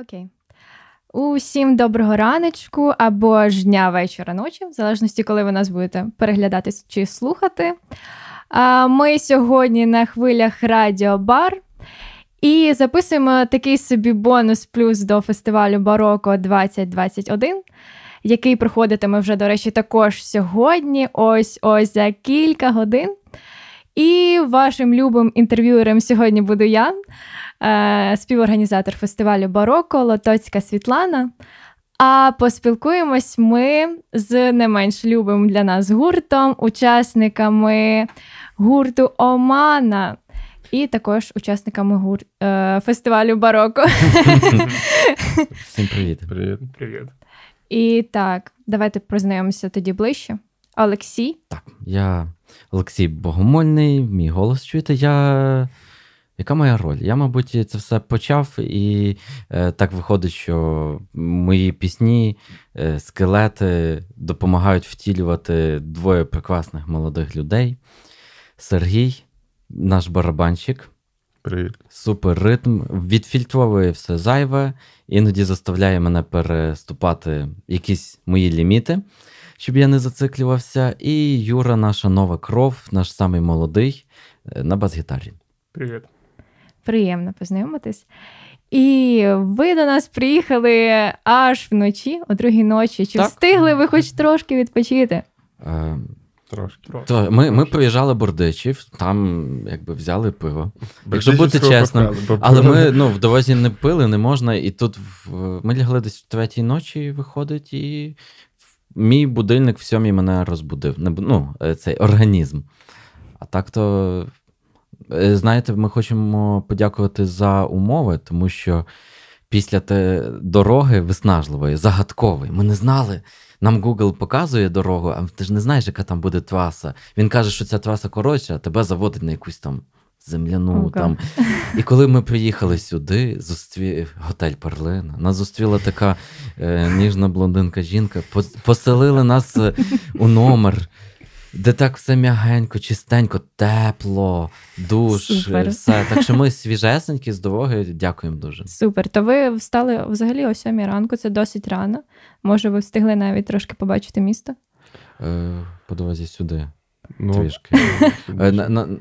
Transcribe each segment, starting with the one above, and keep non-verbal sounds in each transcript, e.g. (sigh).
Окей. Усім доброго раночку або ж дня, вечора, ночі, в залежності, коли ви нас будете переглядати чи слухати. Ми сьогодні на хвилях Радіо Бар і записуємо такий собі бонус плюс до фестивалю Бароко 2021, який проходитиме вже, до речі, також сьогодні, ось ось за кілька годин. І вашим любим інтерв'юером сьогодні буду я. Е, співорганізатор фестивалю Бароко Лотоцька Світлана. А поспілкуємось ми з не менш любим для нас гуртом, учасниками гурту Омана. І також учасниками гур... е, фестивалю Бароко. Всім привіт. Привіт. Привіт. І так, давайте познайомимося тоді ближче. Олексій. Так, я Олексій Богомольний, мій голос чуєте. Я яка моя роль? Я, мабуть, це все почав, і е, так виходить, що мої пісні, е, скелети допомагають втілювати двоє прекрасних молодих людей. Сергій, наш барабанщик. Привіт. Супер ритм, відфільтровує все зайве, іноді заставляє мене переступати якісь мої ліміти, щоб я не зациклювався. І Юра, наша нова кров, наш самий молодий, е, на бас-гітарі. Привіт приємно познайомитись. І ви до нас приїхали аж вночі, о другій ночі. Чи так. встигли ви хоч трошки відпочити? Е, Трошки. То Ми ми приїжджали Бордичів, там якби взяли пиво. Якщо бути чесним, але ми ну, в дорозі не пили, не можна. І тут в, ми лягли десь в третій ночі, виходить, і мій будильник в сьомій мене розбудив. Ну, е, Цей організм. А так то знаєте, ми хочемо подякувати за умови, тому що після те дороги виснажливої, загадкової, ми не знали. Нам Google показує дорогу, а ти ж не знаєш, яка там буде траса. Він каже, що ця траса коротша, а тебе заводить на якусь там земляну. Okay. там. І коли ми приїхали сюди, зустрів готель Перлина, нас зустріла така е, ніжна блондинка жінка, поселили нас е, у номер де так все м'ягенько, чистенько, тепло, душ, Супер. все. Так що ми свіжесенькі з дороги, дякуємо дуже. Супер. То ви встали взагалі о сьомій ранку, це досить рано. Може, ви встигли навіть трошки побачити місто? Е, По дорозі сюди. Ну, Трішки. Е,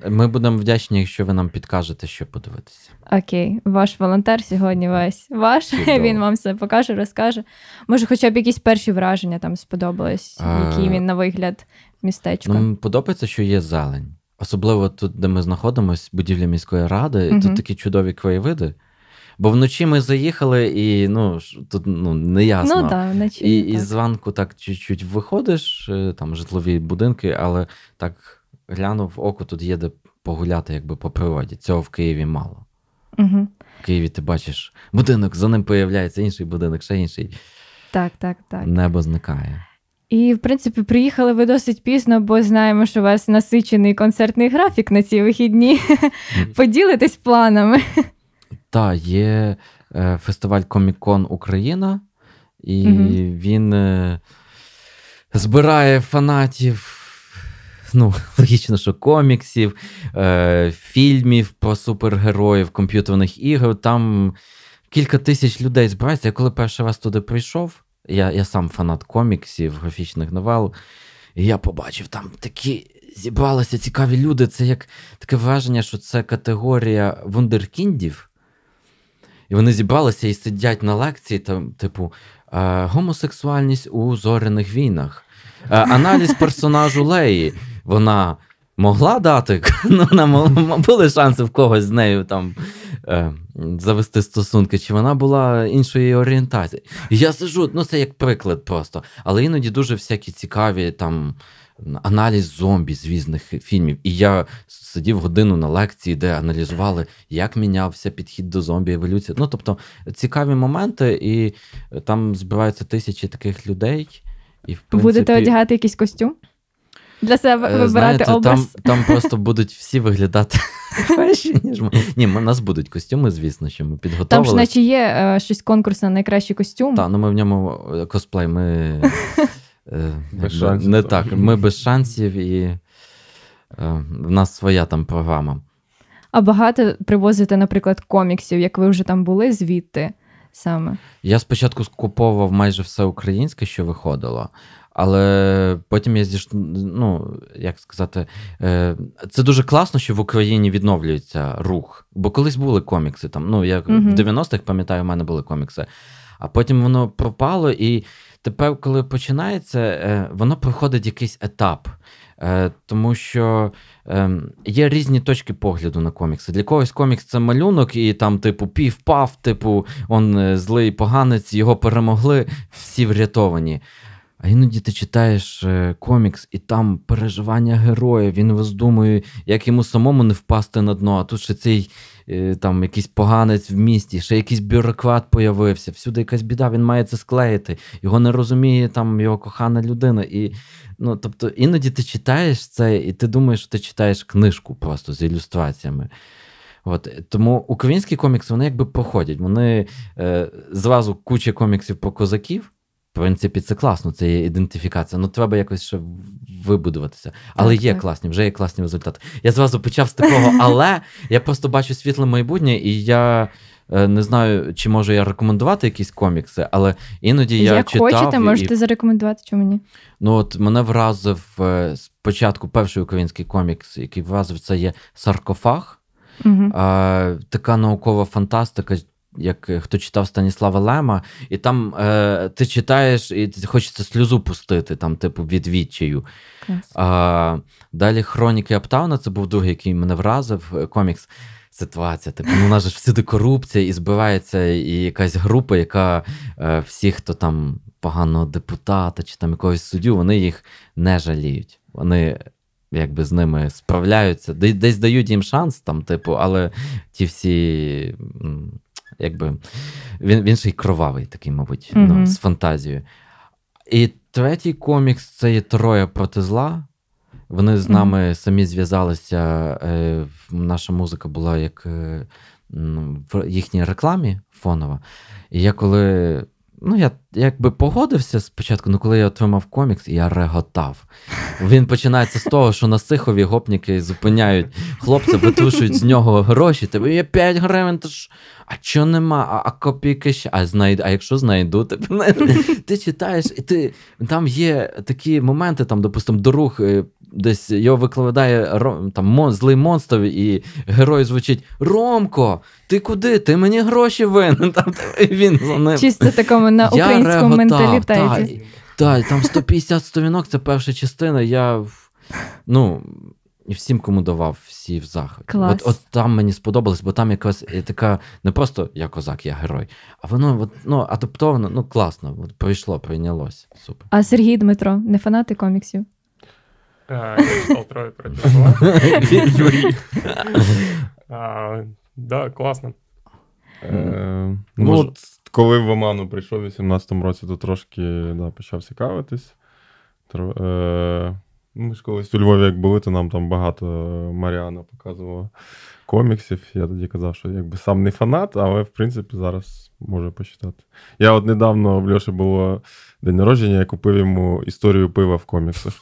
ми будемо вдячні, якщо ви нам підкажете, що подивитися. Окей, ваш волонтер сьогодні весь ваш. Чудово. (laughs) Він вам все покаже, розкаже. Може, хоча б якісь перші враження там сподобались, який він на вигляд містечко. Нам подобається, що є зелень. Особливо тут, де ми знаходимося, будівля міської ради, угу. тут такі чудові краєвиди. Бо вночі ми заїхали, і ну, тут ну, не ясно. Ну, да, вночі, і і зранку так чуть-чуть виходиш, е, там житлові будинки, але так глянув око, тут є де погуляти якби по природі. Цього в Києві мало. Угу. В Києві ти бачиш будинок, за ним появляється інший будинок, ще інший. Так, так, так. Небо зникає. І, в принципі, приїхали ви досить пізно, бо знаємо, що у вас насичений концертний графік на ці вихідні. Поділитесь планами. Так, є е, фестиваль Комікон Україна, і він е, збирає фанатів. Ну, логічно, що коміксів, е, фільмів про супергероїв, комп'ютерних ігор. Там кілька тисяч людей збирається. Я коли перший раз туди прийшов, я я сам фанат коміксів, графічних новел, і я побачив там такі зібралися цікаві люди. Це як таке враження, що це категорія вундеркіндів. І вони зібралися і сидять на лекції, там, типу, гомосексуальність у зоряних війнах, аналіз персонажу Леї. Вона могла дати, ну, (laughs) вона були шанси в когось з нею там завести стосунки, чи вона була іншої орієнтації. Я сижу, ну це як приклад просто. Але іноді дуже всякі цікаві там. Аналіз зомбі з різних фільмів. І я сидів годину на лекції, де аналізували, як мінявся підхід до зомбі, еволюція. Ну, тобто, цікаві моменти, і там збираються тисячі таких людей. І, в принципі... Будете одягати якийсь костюм? Для себе е, вибирати Знаєте, образ? Там там просто будуть всі виглядати (laughs) краще, ніж ми. Ні, у нас будуть костюми, звісно, що ми підготували. Там ж наче є е, щось конкурс на найкращий костюм. Так, ну ми в ньому е, косплей, ми (laughs) е, без шансів, не так. Ми без шансів, і е, в нас своя там програма. А багато привозите, наприклад, коміксів, як ви вже там були звідти саме? Я спочатку скуповував майже все українське, що виходило. Але потім я зіш... ну, як сказати, е, це дуже класно, що в Україні відновлюється рух. Бо колись були комікси. Там, ну, я Мгм. В 90-х пам'ятаю, в мене були комікси. А потім воно пропало, і тепер, коли починається, е, воно проходить якийсь етап. Е, Тому що е, є різні точки погляду на комікси. Для когось комікс це малюнок, і там, типу, пів-пав, типу, он злий поганець, його перемогли, всі врятовані. А іноді ти читаєш е, комікс, і там переживання героя, він роздумує, як йому самому не впасти на дно, а тут ще цей е, там якийсь поганець в місті, ще якийсь бюрократ появився, всюди якась біда, він має це склеїти, його не розуміє там його кохана людина. І, ну, тобто, іноді ти читаєш це, і ти думаєш, що ти читаєш книжку просто з ілюстраціями. От, тому українські комікси вони якби проходять. Вони е, зразу куча коміксів про козаків. Принципі, це класно, це є ідентифікація. Ну, треба якось ще вибудуватися. Але Так, є так. класні, вже є класні результати. Я зразу почав з такого, (laughs) але я просто бачу світле майбутнє, і я е, не знаю, чи можу я рекомендувати якісь комікси, але іноді я Як читав. хочете, і- можете зарекомендувати, чому ні? Ну, от мене вразив е, спочатку перший український комікс, який вразив, це є саркофаг. Угу. А, така наукова фантастика, як е, хто читав Станіслава Лема, і там е, ти читаєш, і хочеться сльозу пустити, там, типу, від відчаю. А, далі Хроніки Аптауна, це був другий, який мене вразив, е, комікс. Ситуація, типу, ну, у нас же ж всюди корупція, і збивається і якась група, яка е, всі, хто там поганого депутата чи там якогось суддю, вони їх не жаліють. Вони якби з ними справляються, десь дають їм шанс, там, типу, але ті всі, якби, він, він ще й кровавий такий, мабуть, ну, з фантазією. І третій комікс це є Троє проти зла. Вони з нами самі зв'язалися. Е, наша музика була як е, в їхній рекламі фонова. І я коли. Ну, я якби погодився спочатку, ну коли я отримав комікс, я реготав. Він починається з того, що на Сихові гопніки зупиняють хлопця, витрушують з нього гроші. Тебе є 5 гривень, то ж. А чого нема? А, а копійки ще. А, знайду, а якщо знайду, ти, ти читаєш, і ти там є такі моменти, там, допустимо, дорог, е, десь його викладає там, злий монстр, і герой звучить: Ромко, ти куди? Ти мені гроші винен. (laughs) Там, він за ним. Чисто такому на українському менталітеті. Так, там 150 сторінок, це перша частина. Я ну, і всім, кому давав, всі в захваті. Клас. От, от там мені сподобалось, бо там якась е, така, не просто я козак, я герой, а воно от, ну, адаптовано, ну класно, от, пройшло, прийнялось. Супер. А Сергій Дмитро, не фанати коміксів? Я читал трое против. Юрий. Да, класно. Е, ну, от, коли в Оману прийшов у 18-му році, то трошки да, почав цікавитись. Е, ми ж колись у Львові, як були, то нам там багато Маріана показувала коміксів. Я тоді казав, що якби сам не фанат, але в принципі зараз можу почитати. Я от недавно в Льоші було день народження, я купив йому історію пива в коміксах.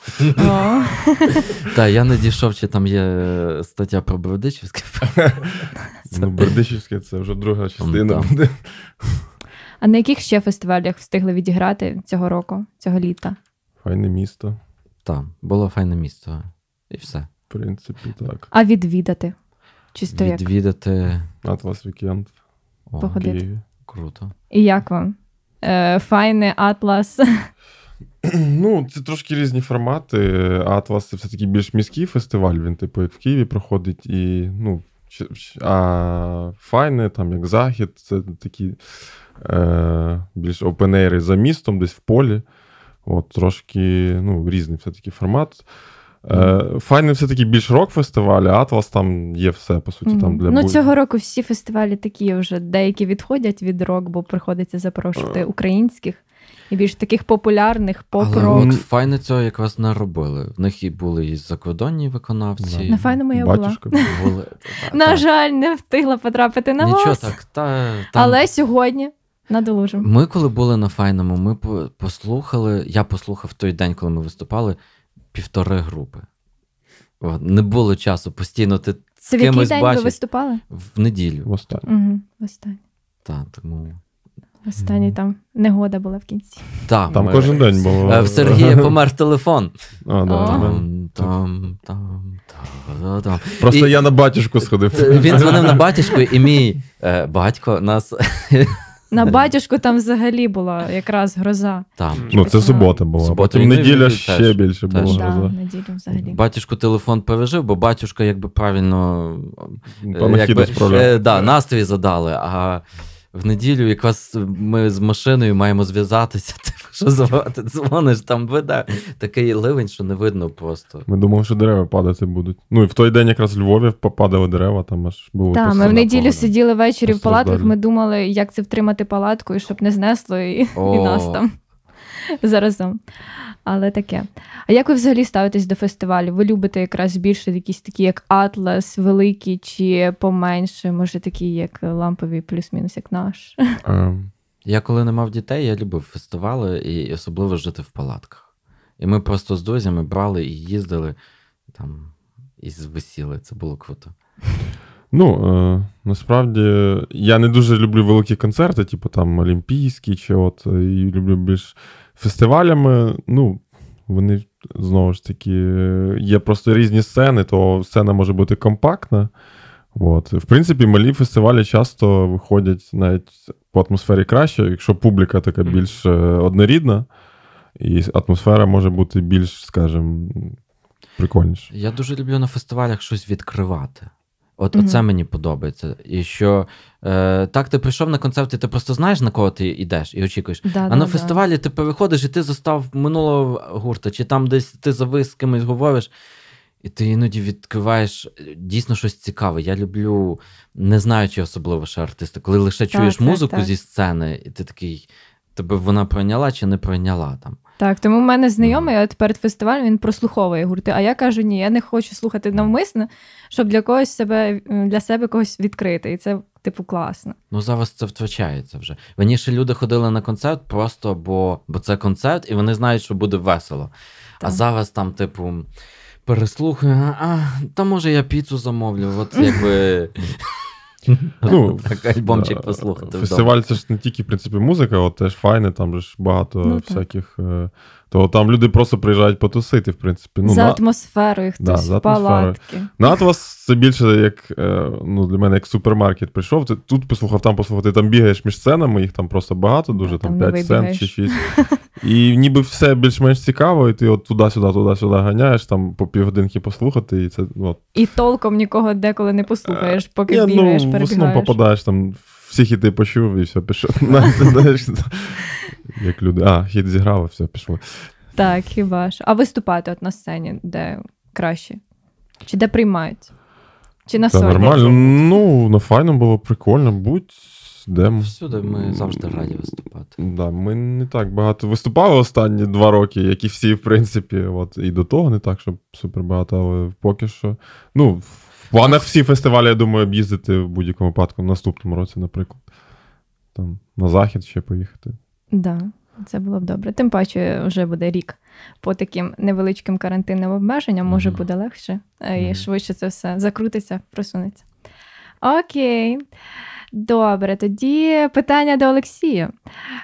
Так, я не дійшов, чи там є е, стаття про Бердичівське. (laughs) Ну, Бердичівське це вже друга частина буде. А на яких ще фестивалях встигли відіграти цього року, цього літа? Файне місто, Так, було файне місце. І все. в принципі, так. А відвідати? Чисто як? Відвідати. Атлас Вікенд. Походити. Круто. І як вам? Е, файне, атлас. (laughs) Ну, це трошки різні формати. Атлас це все-таки більш міський фестиваль, він, типу, як в Києві проходить, і, ну, а файне, там, як захід, це такі е, більш опенейри за містом, десь в полі. От, трошки ну, різний все-таки формат. Е, Файне все-таки більш рок-фестиваль, Атлас там є все, по суті, там для ну, будь- цього року всі фестивалі такі вже деякі відходять від рок, бо приходиться запрошувати Е. українських і більш таких популярних Але поп-рок. от файне цього якраз не робили. В них і були і закордонні виконавці. Да. На файному я була. Батюшка. Були, (laughs) На жаль, не встигла потрапити на Нічого вас. так. Та, там... Але сьогодні надолужимо. Ми, коли були на файному, ми по- послухали. Я послухав той день, коли ми виступали, півтори групи. От, не було часу постійно ти Це з в який кимось день ви виступали? в неділю. в останнє. Угу, останнє. Так, тому Останній там негода була в кінці. Та, Там ми- кожен день було. Е, В Сергія (laughs) помер телефон. А, да, О. да. Там, там, там, там. Просто І- я на батюшку сходив. Він дзвонив на батюшку, і мій е, батько нас На батюшку там взагалі була якраз гроза. там. Ну, це субота була. Субота, Потім і неділя ще теж. більше Теж. було. Да, гроза. неділю взагалі. Батюшку телефон пережив, бо батюшка, якби правильно е, Панахіду якби, справляв. е, да, настрій задали. А в неділю якраз ми з машиною маємо зв'язатися. (laughs) Типу, що звати? Дзвониш, там веде такий ливень, що не видно просто. Ми думали, що дерева падати будуть. Ну і в той день якраз в Львові попадали дерева, там аж було. Так, ми в неділю погода. сиділи ввечері в палатках, ми думали, як це втримати палатку, і щоб не знесло і, і нас там заразом. Але таке. А як ви взагалі ставитесь до фестивалю? Ви любите якраз більше якісь такі, як Атлас, великі, чи поменше, може такі, як лампові, плюс-мінус, як наш? Е, Я коли не мав дітей, я любив фестивали і особливо жити в палатках. І ми просто з друзями брали і їздили там і висіли. Це було круто. Ну, е, насправді, я не дуже люблю великі концерти, типу там Олімпійські, чи от, е, і люблю більш фестивалями. Ну, вони знову ж таки, є просто різні сцени, то сцена може бути компактна. От. В принципі, малі фестивалі часто виходять навіть по атмосфері краще, якщо публіка така більш е, однорідна, і атмосфера може бути більш, скажімо, прикольніша. Я дуже люблю на фестивалях щось відкривати. От Мгм. оце мені подобається. І що е, так ти прийшов на концерт, і ти просто знаєш, на кого ти йдеш і очікуєш. Да, А да, на да. фестивалі ти переходиш, і ти застав минулого гурта, чи там десь ти завис з кимось говориш, і ти іноді відкриваєш е, дійсно щось цікаве. Я люблю, не знаючи особливо ще артиста, коли лише Так, чуєш так, музику так. зі сцени, і ти такий. Тебе вона пройняла чи не пройняла там. Так, тому в мене знайомий от перед фестивалем він прослуховує гурти. А я кажу, ні, я не хочу слухати навмисно, щоб для когось себе для себе когось відкрити. І це, типу, класно. Ну, зараз це втрачається вже. Раніше люди ходили на концерт просто, бо, бо це концерт, і вони знають, що буде весело. А зараз там, типу, переслухаю, а, та може я піцу замовлю. От якби. (laughs) Ну, (laughs) так альбомчик послухати. вдома. Фестиваль це ж не тільки, в принципі, музика, от теж файне, там ж багато Ну, всяких. е, То там люди просто приїжджають потусити, в принципі. Ну, за на, атмосферою хтось Да, за палатки. на Атлас це більше як е, ну, для мене як супермаркет прийшов. Ти тут послухав, там послухав, ти там бігаєш між сценами, їх там просто багато, дуже Да, там там 5 сцен чи 6. (laughs) І ніби все більш-менш цікаво, і ти от туди-сюди, туди-сюди ганяєш, там по півгодинки послухати, і це от. І толком нікого деколи не послухаєш, поки Ні, бігаєш, ну, в основному попадаєш там, всі хіти почув і все, пішов. (laughs) Знаєш, Як люди. А, хіт зіграли, все, пішло. Так, хіба ж. А виступати от на сцені, де краще? Чи де приймають? Чи на Та сольні? нормально. Ну, на файно було прикольно, будь де. Всюди ми завжди раді виступати. Да, ми не так багато виступали останні два роки, як і всі, в принципі. От, і до того не так, щоб супер багато, але поки що. Ну, в планах всі фестивалі, я думаю, об'їздити в будь-якому випадку в наступному році, наприклад. Там на захід ще поїхати. Да, це було б добре. Тим паче, вже буде рік по таким невеличким карантинним обмеженням, може Мгм. буде легше е, і Мгм. швидше це все закрутиться, просунеться. Окей. Добре, тоді питання до Олексія.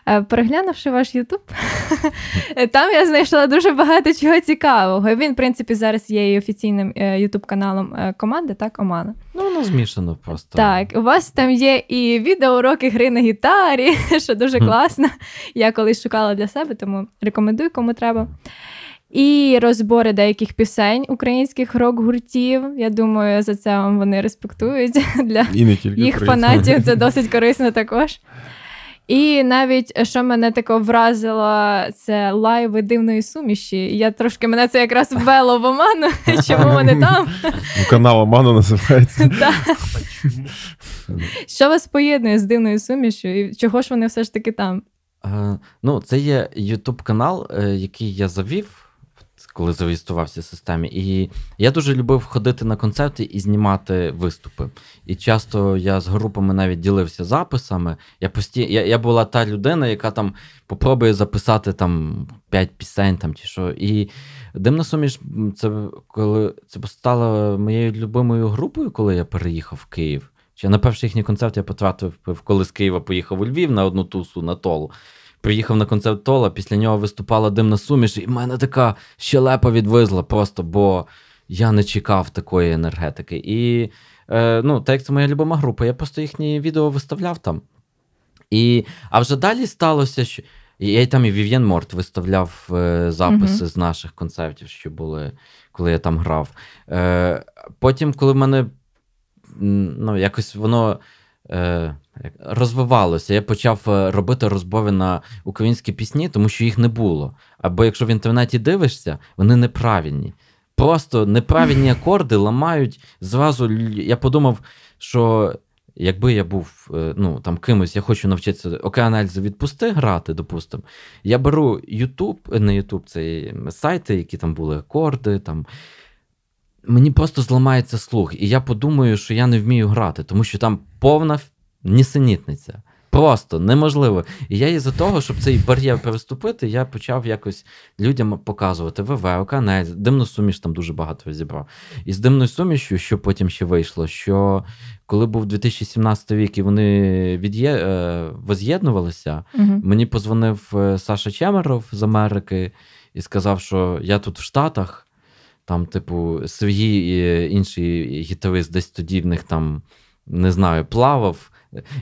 Е, Переглянувши ваш Ютуб, (laughs) там я знайшла дуже багато чого цікавого. Він, в принципі, зараз є і офіційним Ютуб каналом е, команди, так, Омана. Ну, воно змішано просто. Так, у вас там є і відеоуроки гри на гітарі, (laughs) що дуже класно. Я колись шукала для себе, тому рекомендую, кому треба. І розбори деяких пісень українських рок-гуртів. Я думаю, за це вам вони респектують. (laughs) Для І не тільки їх українці. фанатів це (laughs) досить корисно також. І навіть що мене тако вразило, це лайви дивної суміші. Я трошки мене це якраз ввело в оману, (laughs) чому вони там. Ну, канал Амано називається. Так. Що вас поєднує з дивною сумішю, і чого ж вони все ж таки там? Е, ну, це є YouTube канал, е, який я завів, коли зареєструвався в системі. І я дуже любив ходити на концерти і знімати виступи. І часто я з групами навіть ділився записами. Я пості... я, я була та людина, яка там попробує записати там 5 пісень там чи що. І Димна суміш, це коли це стало моєю любимою групою, коли я переїхав в Київ. Чи на перший їхній концерт я потратив, коли з Києва поїхав у Львів на одну тусу на толу. Приїхав на концерт Тола, після нього виступала димна суміш, і в мене така щелепа відвизла просто, бо я не чекав такої енергетики. І е, ну, так як це моя любима група, я просто їхні відео виставляв там. І, А вже далі сталося, що я там і Вів'єн Морт виставляв е, записи uh-huh. з наших концертів, що були, коли я там грав. Е, Потім, коли в мене ну, якось воно розвивалося, я почав е, робити розбови на українські пісні, тому що їх не було. Або якщо в інтернеті дивишся, вони неправильні. Просто неправильні (laughs) акорди ламають зразу. Я подумав, що якби я був е, ну, там кимось, я хочу навчитися океанельзи відпусти грати, допустимо. Я беру YouTube, не YouTube, це сайти, які там були акорди. там. Мені просто зламається слух, і я подумаю, що я не вмію грати, тому що там повна нісенітниця. Просто неможливо. І я із-за того, щоб цей бар'єр переступити, я почав якось людям показувати ВВ, ОКН, димну суміш там дуже багато розібрав. І з димною сумішю, що потім ще вийшло, що коли був 2017 рік і вони від'є... Е, воз'єднувалися, угу. мені позвонив е, Саша Чемеров з Америки і сказав, що я тут в Штатах, там, типу, Сергій і інший гітарист десь тоді в них там, не знаю, плавав.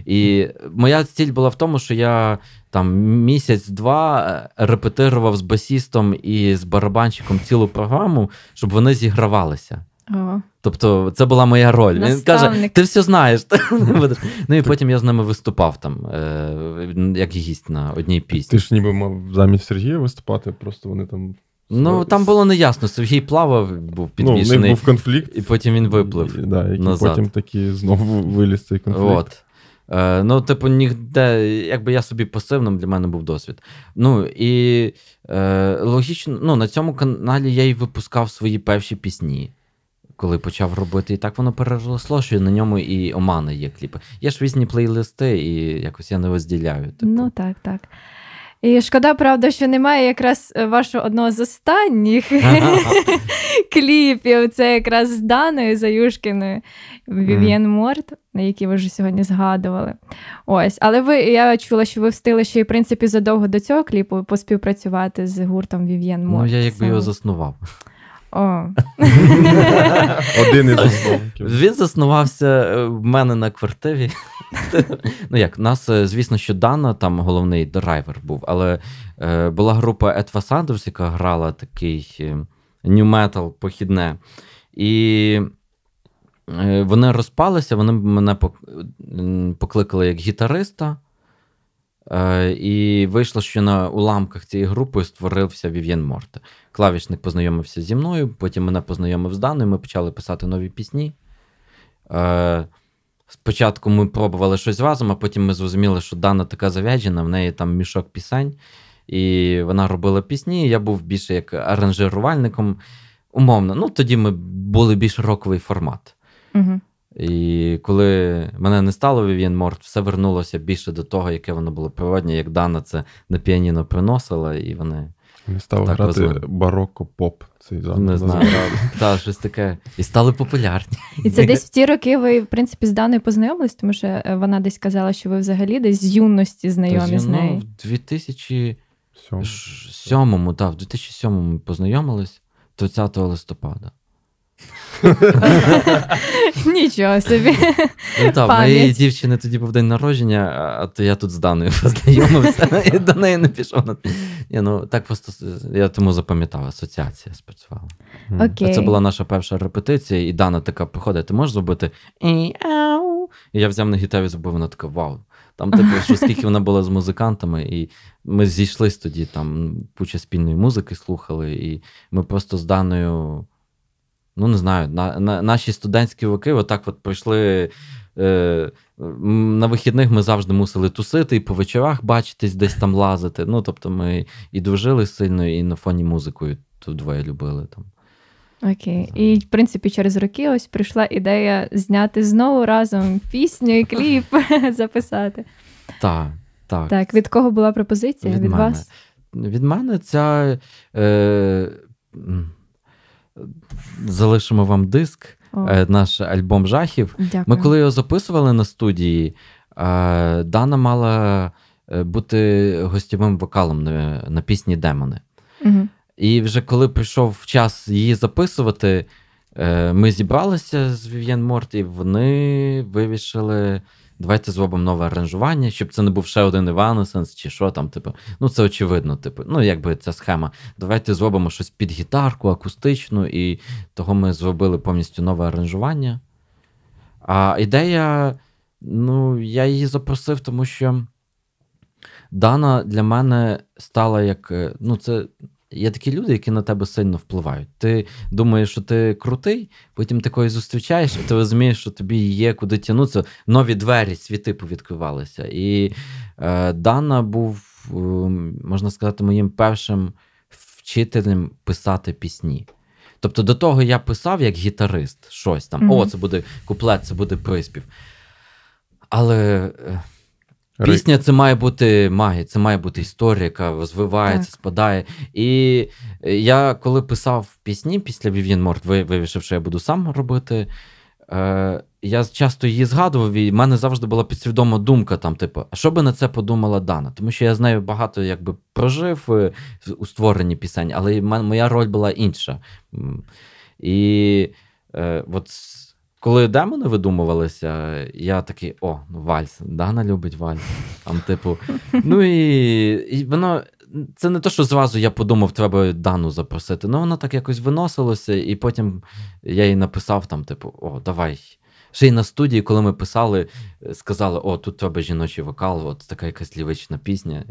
І моя ціль була в тому, що я там місяць-два е, репетирував з басістом і з барабанщиком цілу програму, щоб вони зігравалися. Ага. Тобто, це була моя роль. Наставник. Він каже: ти все знаєш. (laughs) ну і потім я з ними виступав там, е, як гість на одній пісні. Ти ж ніби мав замість Сергія виступати, просто вони там. Ну, там було неясно. Сергій плавав, був підвішений. Ну, в них був конфлікт. І потім він виплив. І, да, назад. Потім таки знову виліз цей конфлікт. От. Е, Ну, типу, ніде, якби я собі пасивним для мене був досвід. Ну і е, логічно, ну, на цьому каналі я й випускав свої перші пісні, коли почав робити. І так воно переросло, що на ньому і Омана є кліпи. Є ж різні плейлисти, і якось я не розділяю. Типу. Ну, так, так. І шкода, правда, що немає якраз е, вашого одного з останніх (laughs) (laughs) кліпів. Це якраз з Даною Заюшкіною Вів'єн Морт, на які ви вже сьогодні згадували. Ось, але ви я чула, що ви встигли ще, в принципі, задовго до цього кліпу поспівпрацювати з гуртом Вів'єн Морт. Ну, я якби його заснував. О. Один із (laughs) засновників. Він заснувався е, в мене на квартирі. (laughs) Ну як, нас, е, звісно, що Дана, там головний драйвер був, але е, була група Етва Сандерс, яка грала такий нью метал похідне. І е, вони розпалися, вони мене покликали як гітариста. Е, і вийшло, що на уламках цієї групи створився Вів'єн Морте. Клавішник познайомився зі мною, потім мене познайомив з Даною, ми почали писати нові пісні. Е, спочатку ми пробували щось разом, а потім ми зрозуміли, що Дана така зав'яджена, в неї там мішок пісень, і вона робила пісні. Я був більше як аранжирувальником. Умовно, ну тоді ми були більш роковий формат. Угу. І коли мене не стало Вів'єн Морт, все вернулося більше до того, яке воно було природнє, як Дана це на піаніно приносила, і вони. Не став грати бароко поп цей жанр. Не знаю, Так, щось таке. І стали популярні. І це десь в ті роки ви, в принципі, з Даною познайомились, тому що е, вона десь казала, що ви взагалі десь з юності знайомі з нею. Ну, в 2007-му, так, в 2007-му познайомились 30 листопада. (laughs) Нічого собі. Ну, так, моєї дівчини тоді був день народження, а то я тут з Даною (laughs) познайомився (laughs) і до неї не пішов. Ні, ну, Так просто я тому запам'ятав, асоціація спрацювала. Окей. Це була наша перша репетиція, і Дана така приходить, ти можеш зробити? І я взяв на гітарі, зробив, вона така вау. Там, типу, що скільки вона була з музикантами, і ми зійшлись тоді, там куча спільної музики слухали, і ми просто з Даною ну не знаю, на, на наші студентські роки отак от пройшли. Е, на вихідних ми завжди мусили тусити і по вечорах бачитись, десь там лазити. Ну, тобто, ми і дружили сильно, і на фоні музикою тут двоє любили там. Окей. І, в принципі, через роки ось прийшла ідея зняти знову разом пісню і кліп (laughs) записати. Так, так. Так, від кого була пропозиція? Від, від вас? Від мене ця. Е, залишимо вам диск. е, наш альбом жахів. Дякую. Ми коли його записували на студії, е, Дана мала е, бути гостєвим вокалом на, на пісні Демони. Угу. І вже коли прийшов час її записувати, ми зібралися з Вів'єн Морт, і вони вирішили. Давайте зробимо нове аранжування, щоб це не був ще один Іванесенс, чи що там, типу. Ну, це очевидно, типу, ну, якби ця схема. Давайте зробимо щось під гітарку, акустичну, і того ми зробили повністю нове аранжування. А ідея, ну, я її запросив, тому що Дана для мене стала як. е, Ну, це Є такі люди, які на тебе сильно впливають. Ти думаєш, що ти крутий, потім когось зустрічаєш, і ти розумієш, що тобі є куди тягнутися. Нові двері, світи повідкривалися. І е, Дана був, е, можна сказати, моїм першим вчителем писати пісні. Тобто до того я писав як гітарист щось там. Мгм. О, це буде куплет, це буде приспів. Але. е, Пісня це має бути магія, це має бути історія, яка розвивається, Так. спадає. І е, я коли писав пісні після Вів'єн Морт, вирішив, що я буду сам робити. Е, я часто її згадував, і в мене завжди була підсвідома думка, там, типу, а що би на це подумала Дана? Тому що я з нею багато якби прожив е, у створенні пісень, але моя роль була інша. І е, от коли демони видумувалися, я такий: о, ну, вальс, Дана любить вальс. Там, типу, ну і, і воно. Це не те, що зразу я подумав, треба Дану запросити. Ну, воно так якось виносилося, і потім я їй написав там, типу, о, давай. Ще й на студії, коли ми писали, сказали: о, тут треба жіночий вокал, от така якась лівична пісня.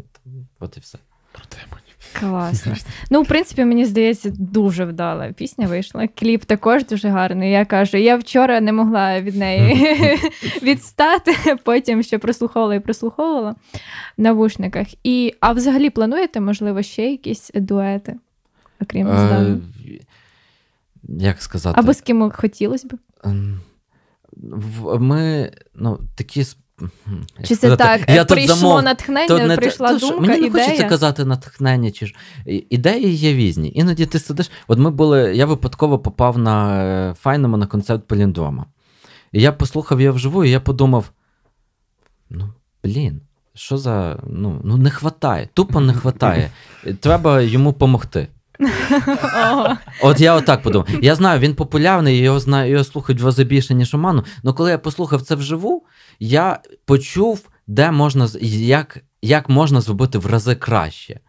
От і все. Про демонів. Класно. Ну, в принципі, мені здається, дуже вдала пісня вийшла. Кліп також дуже гарний. Я кажу, я вчора не могла від неї (laughs) відстати, потім ще прослуховувала і прослуховувала в навушниках. І, а взагалі плануєте, можливо, ще якісь дуети, окрім Е, як сказати? Або з ким хотілося б? Ем, Ми, ну, такі. Чи це сказати, так? я прийшло замов- натхнення, То не прийшла то, думка, Мені не ідея. хочеться казати натхнення. Чи ж ідеї є різні. Іноді ти сидиш. От ми були, я випадково попав на е, файному на концерт Поліндрома. І я послухав його вживу, і я подумав: ну, блін, що за. Ну, ну не хватає, тупо не хватає. Треба йому допомогти. От я отак подумав. Я знаю, він популярний, його знаю, його слухають в рази більше, ніж Оману. Але коли я послухав це вживу, я почув, де можна як, як можна зробити в рази краще.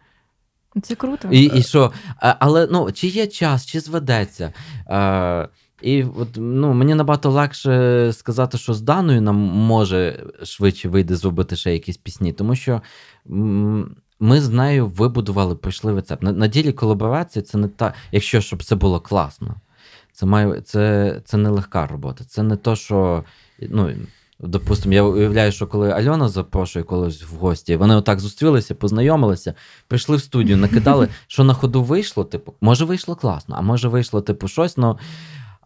Це круто. І, і що, але ну, чи є час, чи зведеться. А, і от, ну, мені набагато легше сказати, що з Даною нам може швидше вийде зробити ще якісь пісні, тому що ми з нею вибудували, пройшли рецепт. На, на ділі колаборація це не та, якщо щоб це було класно. Це має це, це не легка робота. Це не то, що. Ну, Допустимо, я уявляю, що коли Альона запрошує когось в гості, вони отак зустрілися, познайомилися, прийшли в студію, накидали, (laughs) що на ходу вийшло, типу, може вийшло класно, а може вийшло, типу, щось. Ну,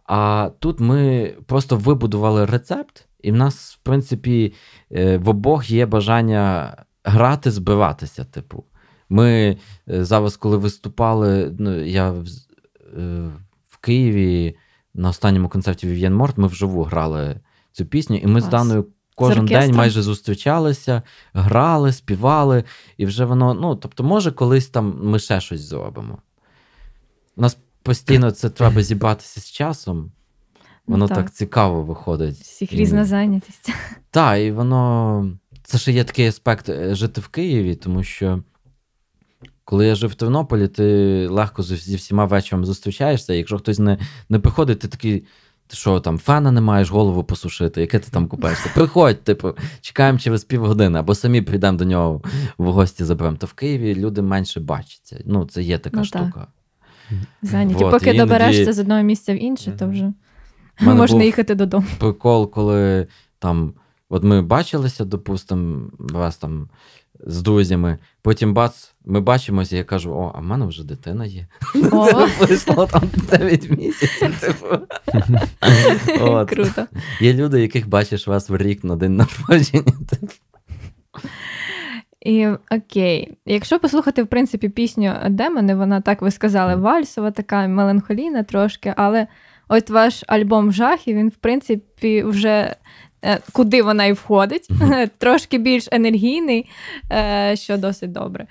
а тут ми просто вибудували рецепт, і в нас, в принципі, е, в обох є бажання грати, збиватися. Типу. Ми е, зараз, коли виступали, ну, я в, е, в Києві на останньому концерті Вів'єн Морт, ми вживу грали цю пісню, і ми з Даною кожен день майже зустрічалися, грали, співали, і вже воно, ну, тобто, може, колись там ми ще щось зробимо. У нас постійно це треба (laughs) зібратися з часом. Воно Ну, так. так. цікаво виходить. Всіх І- різна зайнятість. (laughs) Так, і воно. Це ще є такий аспект е, жити в Києві, тому що коли я жив в Тернополі, ти легко зі зі всіма вечором зустрічаєшся. і Якщо хтось не, не приходить, ти такий. Ти що там, фена не маєш голову посушити, яке ти там купаєшся? Приходь, типу, чекаємо через півгодини, або самі прийдемо до нього в гості заберемо. То в Києві люди менше бачаться. Ну, це є така Ну, так. штука. Зайняті. Вот, Поки іноді- доберешся з одного місця в інше, то вже можна їхати додому. прикол, коли там, от ми бачилися, допустимо, вас там з друзями, потім бац, ми бачимося, і я кажу: о, а в мене вже дитина є. О. (laughs) Це пройшло там 9 місяців. Типу. (laughs) Круто. Є люди, яких бачиш вас в рік на день народження. (laughs) типу. І окей, якщо послухати, в принципі, пісню Демони, вона так ви сказали, вальсова, така меланхолійна трошки, але от ваш альбом жахів, він, в принципі, вже куди вона і входить, mm-hmm. (laughs) трошки більш енергійний, е, що досить добре.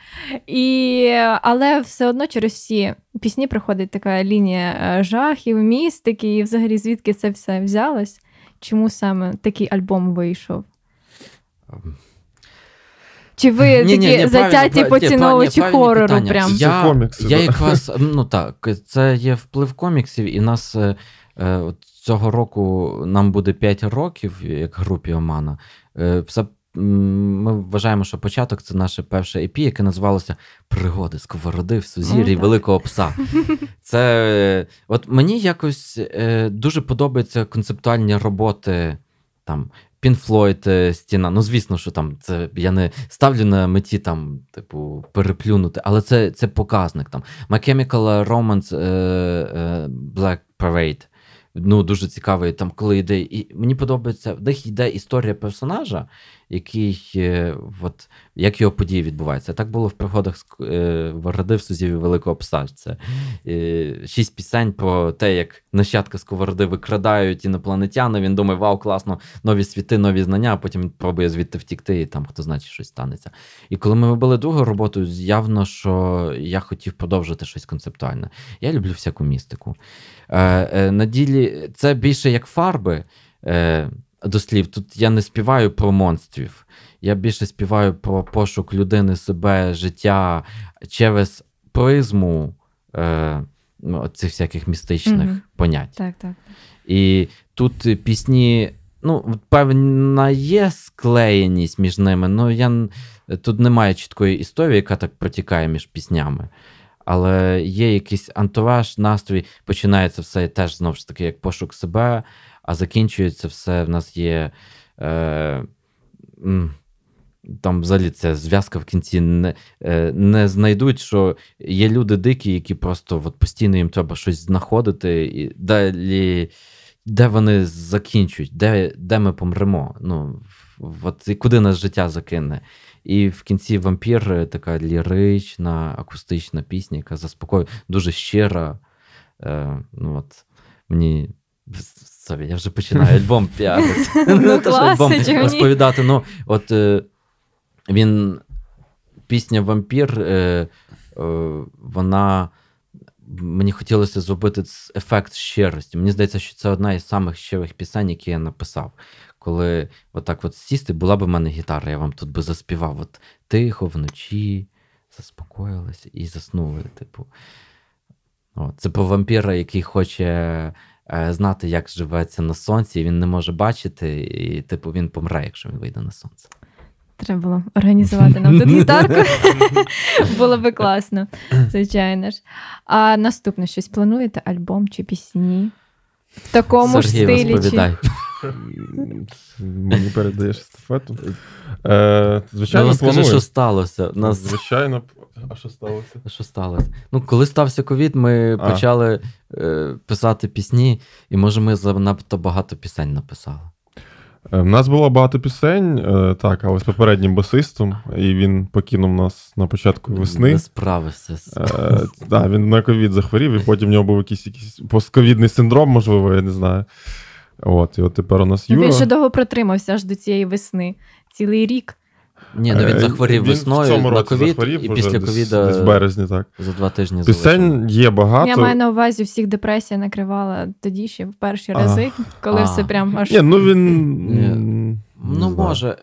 І, Але все одно через всі пісні проходить така лінія е, жахів, містики, і взагалі звідки це все взялось? Чому саме такий альбом вийшов? Ем. Чи ви ні, такі ні, ні, затяті поціновувачі хорору? Прям? Я, це комікси, я якраз, ну так, це є вплив коміксів, і нас е, от цього року нам буде 5 років, як групі Омана. Е, все ми вважаємо, що початок це наше перше EP, яке називалося Пригоди сковороди в сузір'ї Великого Пса. (laughs) Це от мені якось е, дуже подобаються концептуальні роботи там. Пінфлойд, стіна. Ну, звісно, що там це я не ставлю на меті там, типу, переплюнути, але це це показник. там. My Chemical Romance uh, Black Parade ну, дуже цікавий, там, коли йде. І мені подобається, в них йде історія персонажа, який е, от, як його події відбуваються. Так було в пригодах е, Вороди в Сузіві Великого Пса. Це е, шість пісень про те, як нащадка сковороди викрадають інопланетяни. Він думає, вау, класно, нові світи, нові знання, а потім пробує звідти втікти, і там хто значить щось станеться. І коли ми вибили другу роботу, явно, що я хотів продовжити щось концептуальне. Я люблю всяку містику. На ділі це більше як фарби до слів. Тут я не співаю про монстрів. Я більше співаю про пошук людини, себе, життя через призму е, ну, цих всяких містичних mm понять. Так, так. І тут пісні, ну, певна є склеєність між ними, але я, тут немає чіткої історії, яка так протікає між піснями. Але є якийсь антураж, настрій, починається все теж знову ж таки, як пошук себе, а закінчується все. В нас є. Е, там взагалі ця зв'язка в кінці не е, не знайдуть, що є люди дикі, які просто от постійно їм треба щось знаходити, і далі, де вони закінчують, де де ми помремо. Ну, от, і Куди нас життя закине. І в кінці вампір така лірична, акустична пісня, яка заспокоює, дуже щира. Е, ну, от, Мені Sorry, я вже починаю альбом (laughs) піарити. Ну, альбом розповідати. Ну, от е, він пісня Вампір, е, е, вона. Мені хотілося зробити ефект щирості. Мені здається, що це одна із самих щирих пісень, які я написав. Коли отак от сісти, була б в мене гітара, я вам тут би заспівав от тихо вночі, заспокоїлися і заснули. Типу. От. Це про вампіра, який хоче знати, як живеться на сонці, він не може бачити, і типу він помре, якщо він вийде на сонце. Треба було організувати нам тут (laughs) гітарку. (laughs) Було би класно, звичайно ж. А наступне щось плануєте? Альбом чи пісні? В такому Сергій, ж стилі. Розповідай. Чи... Мені передаєш естафету. Е, Звичайно, ну, скажи, що сталося. Нас... Звичайно, а що сталося? Що сталося? Ну, коли стався ковід, ми а. почали е, писати пісні, і може ми занадто багато пісень написали. У е, нас було багато пісень, е, так, але з попереднім басистом, і він покинув нас на початку весни. Не справився. Е, так, Він на ковід захворів, і потім в нього був якийсь якийсь постковідний синдром, можливо, я не знаю. От, І от тепер у нас Юра. Він ще довго протримався аж до цієї весни, цілий рік. Ні, ну він захворів він весною в цьому на ковід, і після ковіда десь в березні, так. За два тижні Пісень залишили. є багато. Я маю на увазі, всіх депресія накривала тоді ще в перші а. рази, коли а. все прям аж. Ні, ну він. Ні. Ну, може.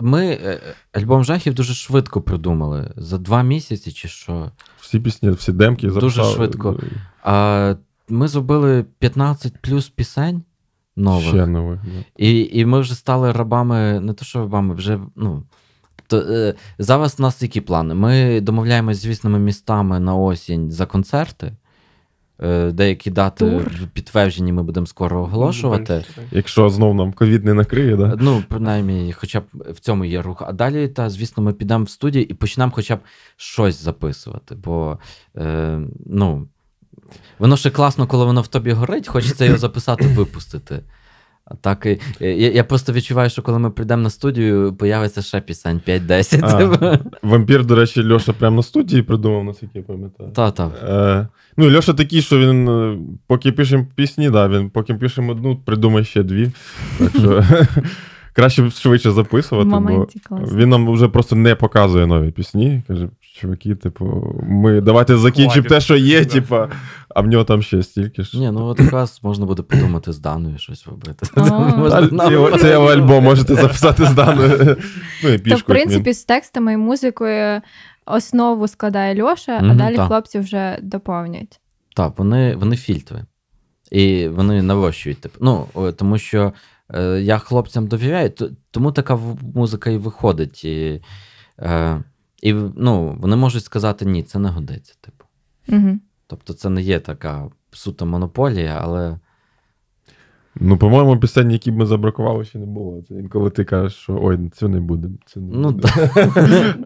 Ми е, альбом жахів дуже швидко придумали. За два місяці чи що. Всі пісні, всі демки записали. Дуже швидко. А Ми зробили 15 плюс пісень нових. Ще нових. І і ми вже стали рабами, не то, що рабами, вже. ну, то, е, Зараз у нас які плани? Ми домовляємося з звісними містами на осінь за концерти. Е, деякі дати Тур. підтверджені ми будемо скоро оголошувати. Якщо знов нам ковід не накриє, да? Ну, принаймні, хоча б в цьому є рух. А далі, та, звісно, ми підемо в студію і почнемо хоча б щось записувати. Бо е, ну, воно ще класно, коли воно в тобі горить, хочеться його записати, випустити. Так, і- я, я просто відчуваю, що коли ми прийдемо на студію, появиться ще пісень 5-10. Вампір, до речі, Льоша прямо на студії придумав, наскільки я пам'ятаю. Та, та. Е, ну, Льоша такий, що він, е, поки пишемо пісні, да, він поки пишемо одну, придумає ще дві. Так що (laughs) краще швидше записувати, бо він нам вже просто не показує нові пісні. Каже, чуваки, типу, ми давайте закінчимо те, що є, типу, а в нього там ще стільки ж. Ні, ну от якраз можна буде подумати з Даною щось робити. Це, альбом можете записати з даною. (laughs) Ну, і То, пішку. в принципі, з текстами і музикою основу складає Льоша, а далі хлопці вже доповнюють. Так, вони, вони фільтри. І вони нарощують. Ну, тому що е, я хлопцям довіряю, тому така музика і виходить. І, е, і ну, вони можуть сказати, ні, це не годиться. Типу. Угу. Тобто це не є така суто монополія, але Ну, по-моєму, пісень, які б ми забракували, ще не було. Це інколи ти кажеш, що ой, це не буде. Це не ну, буде.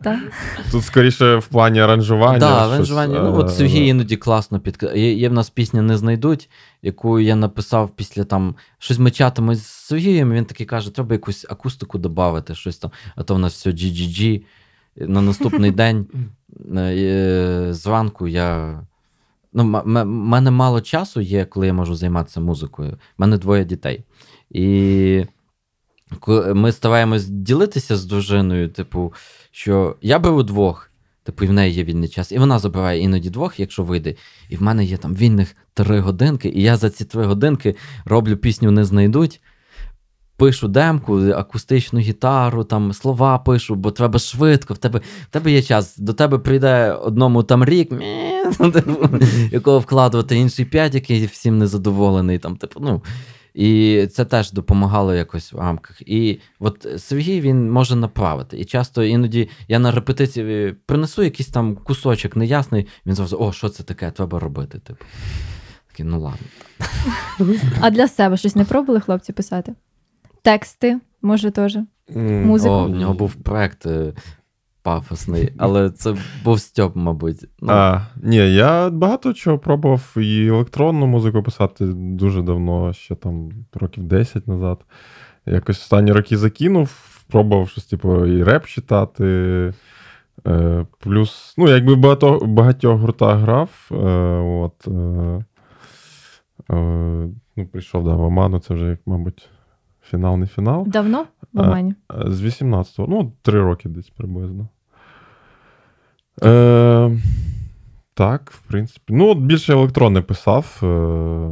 Так. (laughs) Тут скоріше в плані аранжування. Так, щось, аранжування. Ну, е, от Сергій іноді класно під... Є, є в нас пісня Не знайдуть, яку я написав після там щось ми чатами з Сергієм. Він такий каже, треба якусь акустику додати, щось там, а то в нас все GGG. На наступний (laughs) день е, зранку я. Ну, мене мало часу є, коли я можу займатися музикою. У мене двоє дітей. І ми стараємось ділитися з дружиною, типу, що я беру двох, типу, і в неї є вільний час, і вона забирає іноді двох, якщо вийде. І в мене є там вільних три годинки, і я за ці три годинки роблю пісню не знайдуть. Пишу демку, акустичну гітару, там слова пишу, бо треба швидко. В тебе, в тебе є час. До тебе прийде одному там рік, (laughs) ну, типу, якого вкладувати, інший п'ять, який всім незадоволений. Там, типу, ну, і це теж допомагало якось в рамках. І от Сергій він може направити. І часто іноді я на репетиції принесу якийсь там кусочок неясний, він зразу, о, що це таке, треба робити. Типу. Такий, ну ладно. А для себе щось не пробували хлопці писати? Тексти, може, теж. Музику. О, в нього був проект е, пафосний, але це був Стьоп, мабуть. Ну, А, ні, я багато чого пробував і електронну музику писати дуже давно, ще там років 10 назад. Якось останні роки закинув, пробував щось, типу, і реп читати. Е, плюс, ну, якби багато, багатьох гуртах грав. Е, от, е, е, ну, прийшов да, в Оману, це вже, як, мабуть, фінал, не фінал. Давно в Омані? Е, З 18-го, ну, три роки десь приблизно. Е, так, в принципі. Ну, більше більше електронне писав. Е,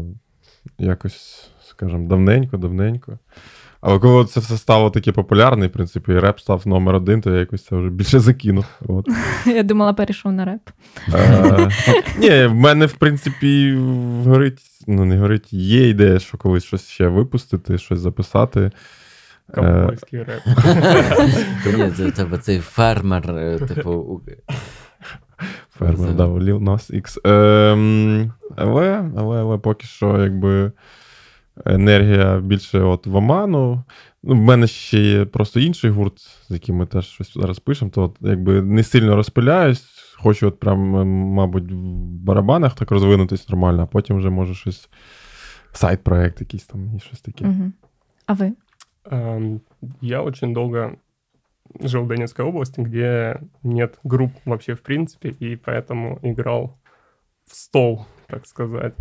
якось, скажімо, давненько, давненько. Але коли це все стало таке популярне, в принципі, і реп став номер один, то я якось це вже більше закинув. От. (laughs) Я думала, перейшов на реп. Е, ні, в мене, в принципі, горить, ну не горить, є ідея, що колись щось ще випустити, щось записати. Е, реп. (laughs) Це в тебе цей фермер, е, типу, Фермер, да, Lil Nas X. Ем, але, але, але поки що, якби енергія більше от в Оману. Ну, в мене ще є просто інший гурт, з яким ми теж щось зараз пишемо, то от, якби не сильно розпиляюсь. Хочу, от прям, мабуть, в барабанах так розвинутись нормально, а потім вже може щось. Сайт-проект якийсь там і щось таке. Угу. А ви? Эм, Я очень долго жил в Донецкой области, где нет групп вообще в принципе, и поэтому играл в стол, так сказать.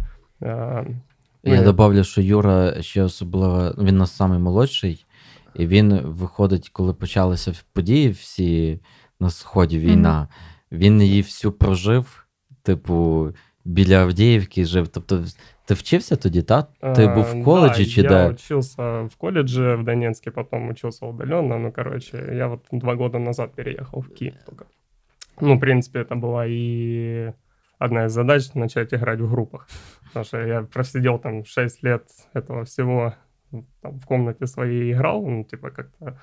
Эм, Я Ні. добавлю, що Юра ще особливо, він у нас самий молодший, і він виходить, коли почалися події всі на сході війна, він її всю прожив, типу, біля Авдіївки жив. Тобто, ти вчився тоді, так? Ти був в Э, коледжі да, чи я де? учился в колледже в Донецке, потом учился удаленно. Ну, короче, я вот два года назад переехал в Киев только. Ну, в принципе, это была и Одна из задач начать играть в группах. Потому что я просидел там 6 лет этого всего там, в комнате своей играл, ну, типа как-то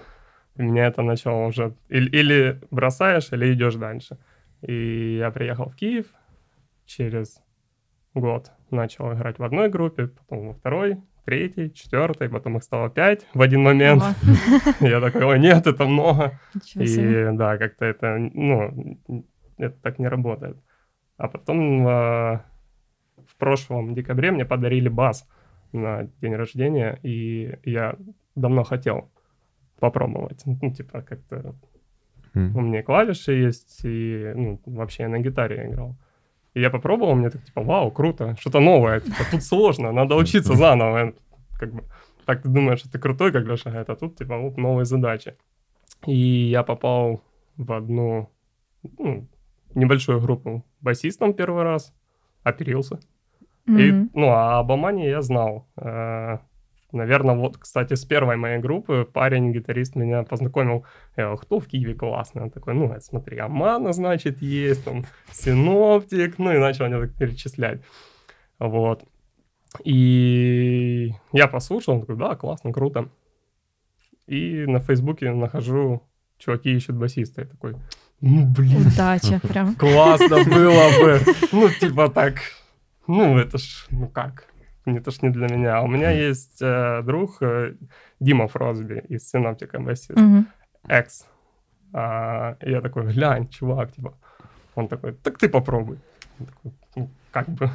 меня это начало уже... Или, или бросаешь, или идешь дальше. И я приехал в Киев через год. Начал играть в одной группе, потом во второй, третьей, четвертой, потом их стало пять в один момент. (laughs) Я такой, о, нет, это много. И да, как-то это, ну, это так не работает. А потом э, в прошлом декабре мне подарили бас. на день рождения, и я давно хотел попробовать. Ну, типа, как-то М. у меня клавиши есть, и ну, вообще я на гитаре играл. И я попробовал, мне так, типа, вау, круто, что-то новое. Типа, тут сложно, надо учиться заново. Как бы, так ты думаешь, что ты крутой, как Леша говорит, а тут, типа, вот новые задачи. И я попал в одну ну, небольшую группу басистом первый раз, оперился. И, Мгм. ну, а об Омане я знал. Наверное, вот, кстати, с первой моей группы парень, гитарист, меня познакомил. Я говорю, кто в Киеве классный? Он такой, ну, смотри, Амана, значит, есть, там, Синоптик, ну, и начал мне так перечислять. Вот. И я послушал, он такой, да, классно, круто. И на Фейсбуке нахожу, чуваки ищут басиста. Я такой, ну, блин, Удача, прям. классно (laughs) было бы. Ну, типа так, ну, это ж, ну как, это ж не для меня. А у меня есть э, друг э, Дима Фросби из басист, Мгм. экс. А, я такой, глянь, чувак, типа. Он такой, так ты попробуй. Я такой, «Ну, как бы.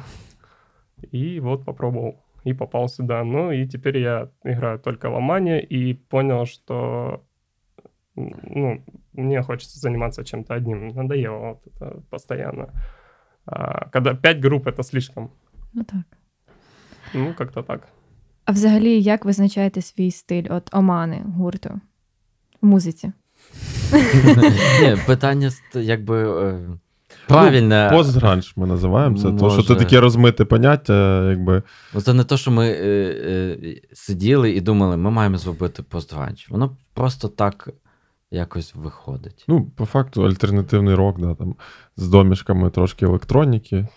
И вот попробовал. И попал сюда. Ну, и теперь я играю только в Омане и понял, что ну, мне хочется заниматься чем-то одним. Надоело вот это постоянно. А, когда пять групп, это слишком. Ну так. Ну, как-то так. А взагалі, як визначаєте свій стиль от Омани гурту в музиці? (laughs) Ні, питання якби е, правильне. Постгранж ми називаємо це. Тому що це таке розмите поняття, якби. Ну, Це не то, що ми е, е, сиділи і думали, ми маємо зробити постгранч. Воно просто так якось виходить. Ну, по факту, альтернативний рок, да, там, з домішками трошки електроніки.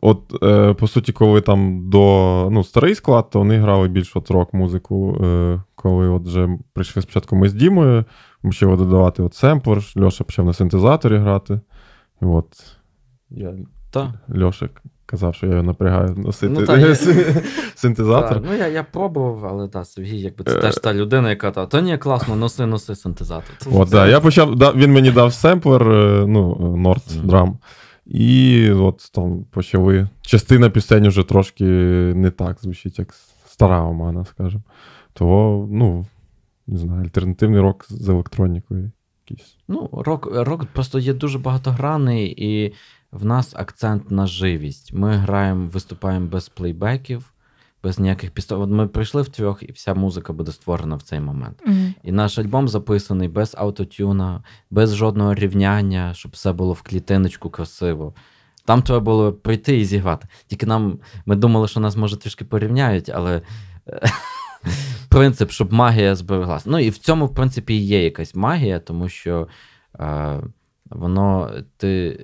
От, е, по суті, коли там до ну, старий склад, то вони грали більш от рок-музику. Е, коли от вже прийшли спочатку ми з Дімою, почали додавати от семплер, Льоша почав на синтезаторі грати. От я Та. Льоша казав, що я його напрягаю носити Ну, та, я- (laughs) синтезатор. Так, ну я, я пробував, але та, Сергій, якби це Е. теж та людина, яка та, та ні, класно, носи, носи синтезатор. От, да, я почав, да, він мені дав семплер, е, ну, Nord. Drum. І от там почали. Частина пісень вже трошки не так звучить, як стара Омана, скажімо. Того, ну, не знаю, альтернативний рок з електронікою якийсь. Ну, рок, рок просто є дуже багатогранний, і в нас акцент на живість. Ми граємо, виступаємо без плейбеків, без ніяких пістолів. Ми прийшли втрьох, і вся музика буде створена в цей момент. Мгм. І наш альбом записаний без автотюна, без жодного рівняння, щоб все було в клітиночку красиво. Там треба було прийти і зіграти. Тільки нам ми думали, що нас може трішки порівняють, але е, (laughs) принцип, щоб магія збереглася. Ну і в цьому, в принципі, є якась магія, тому що е, воно ти,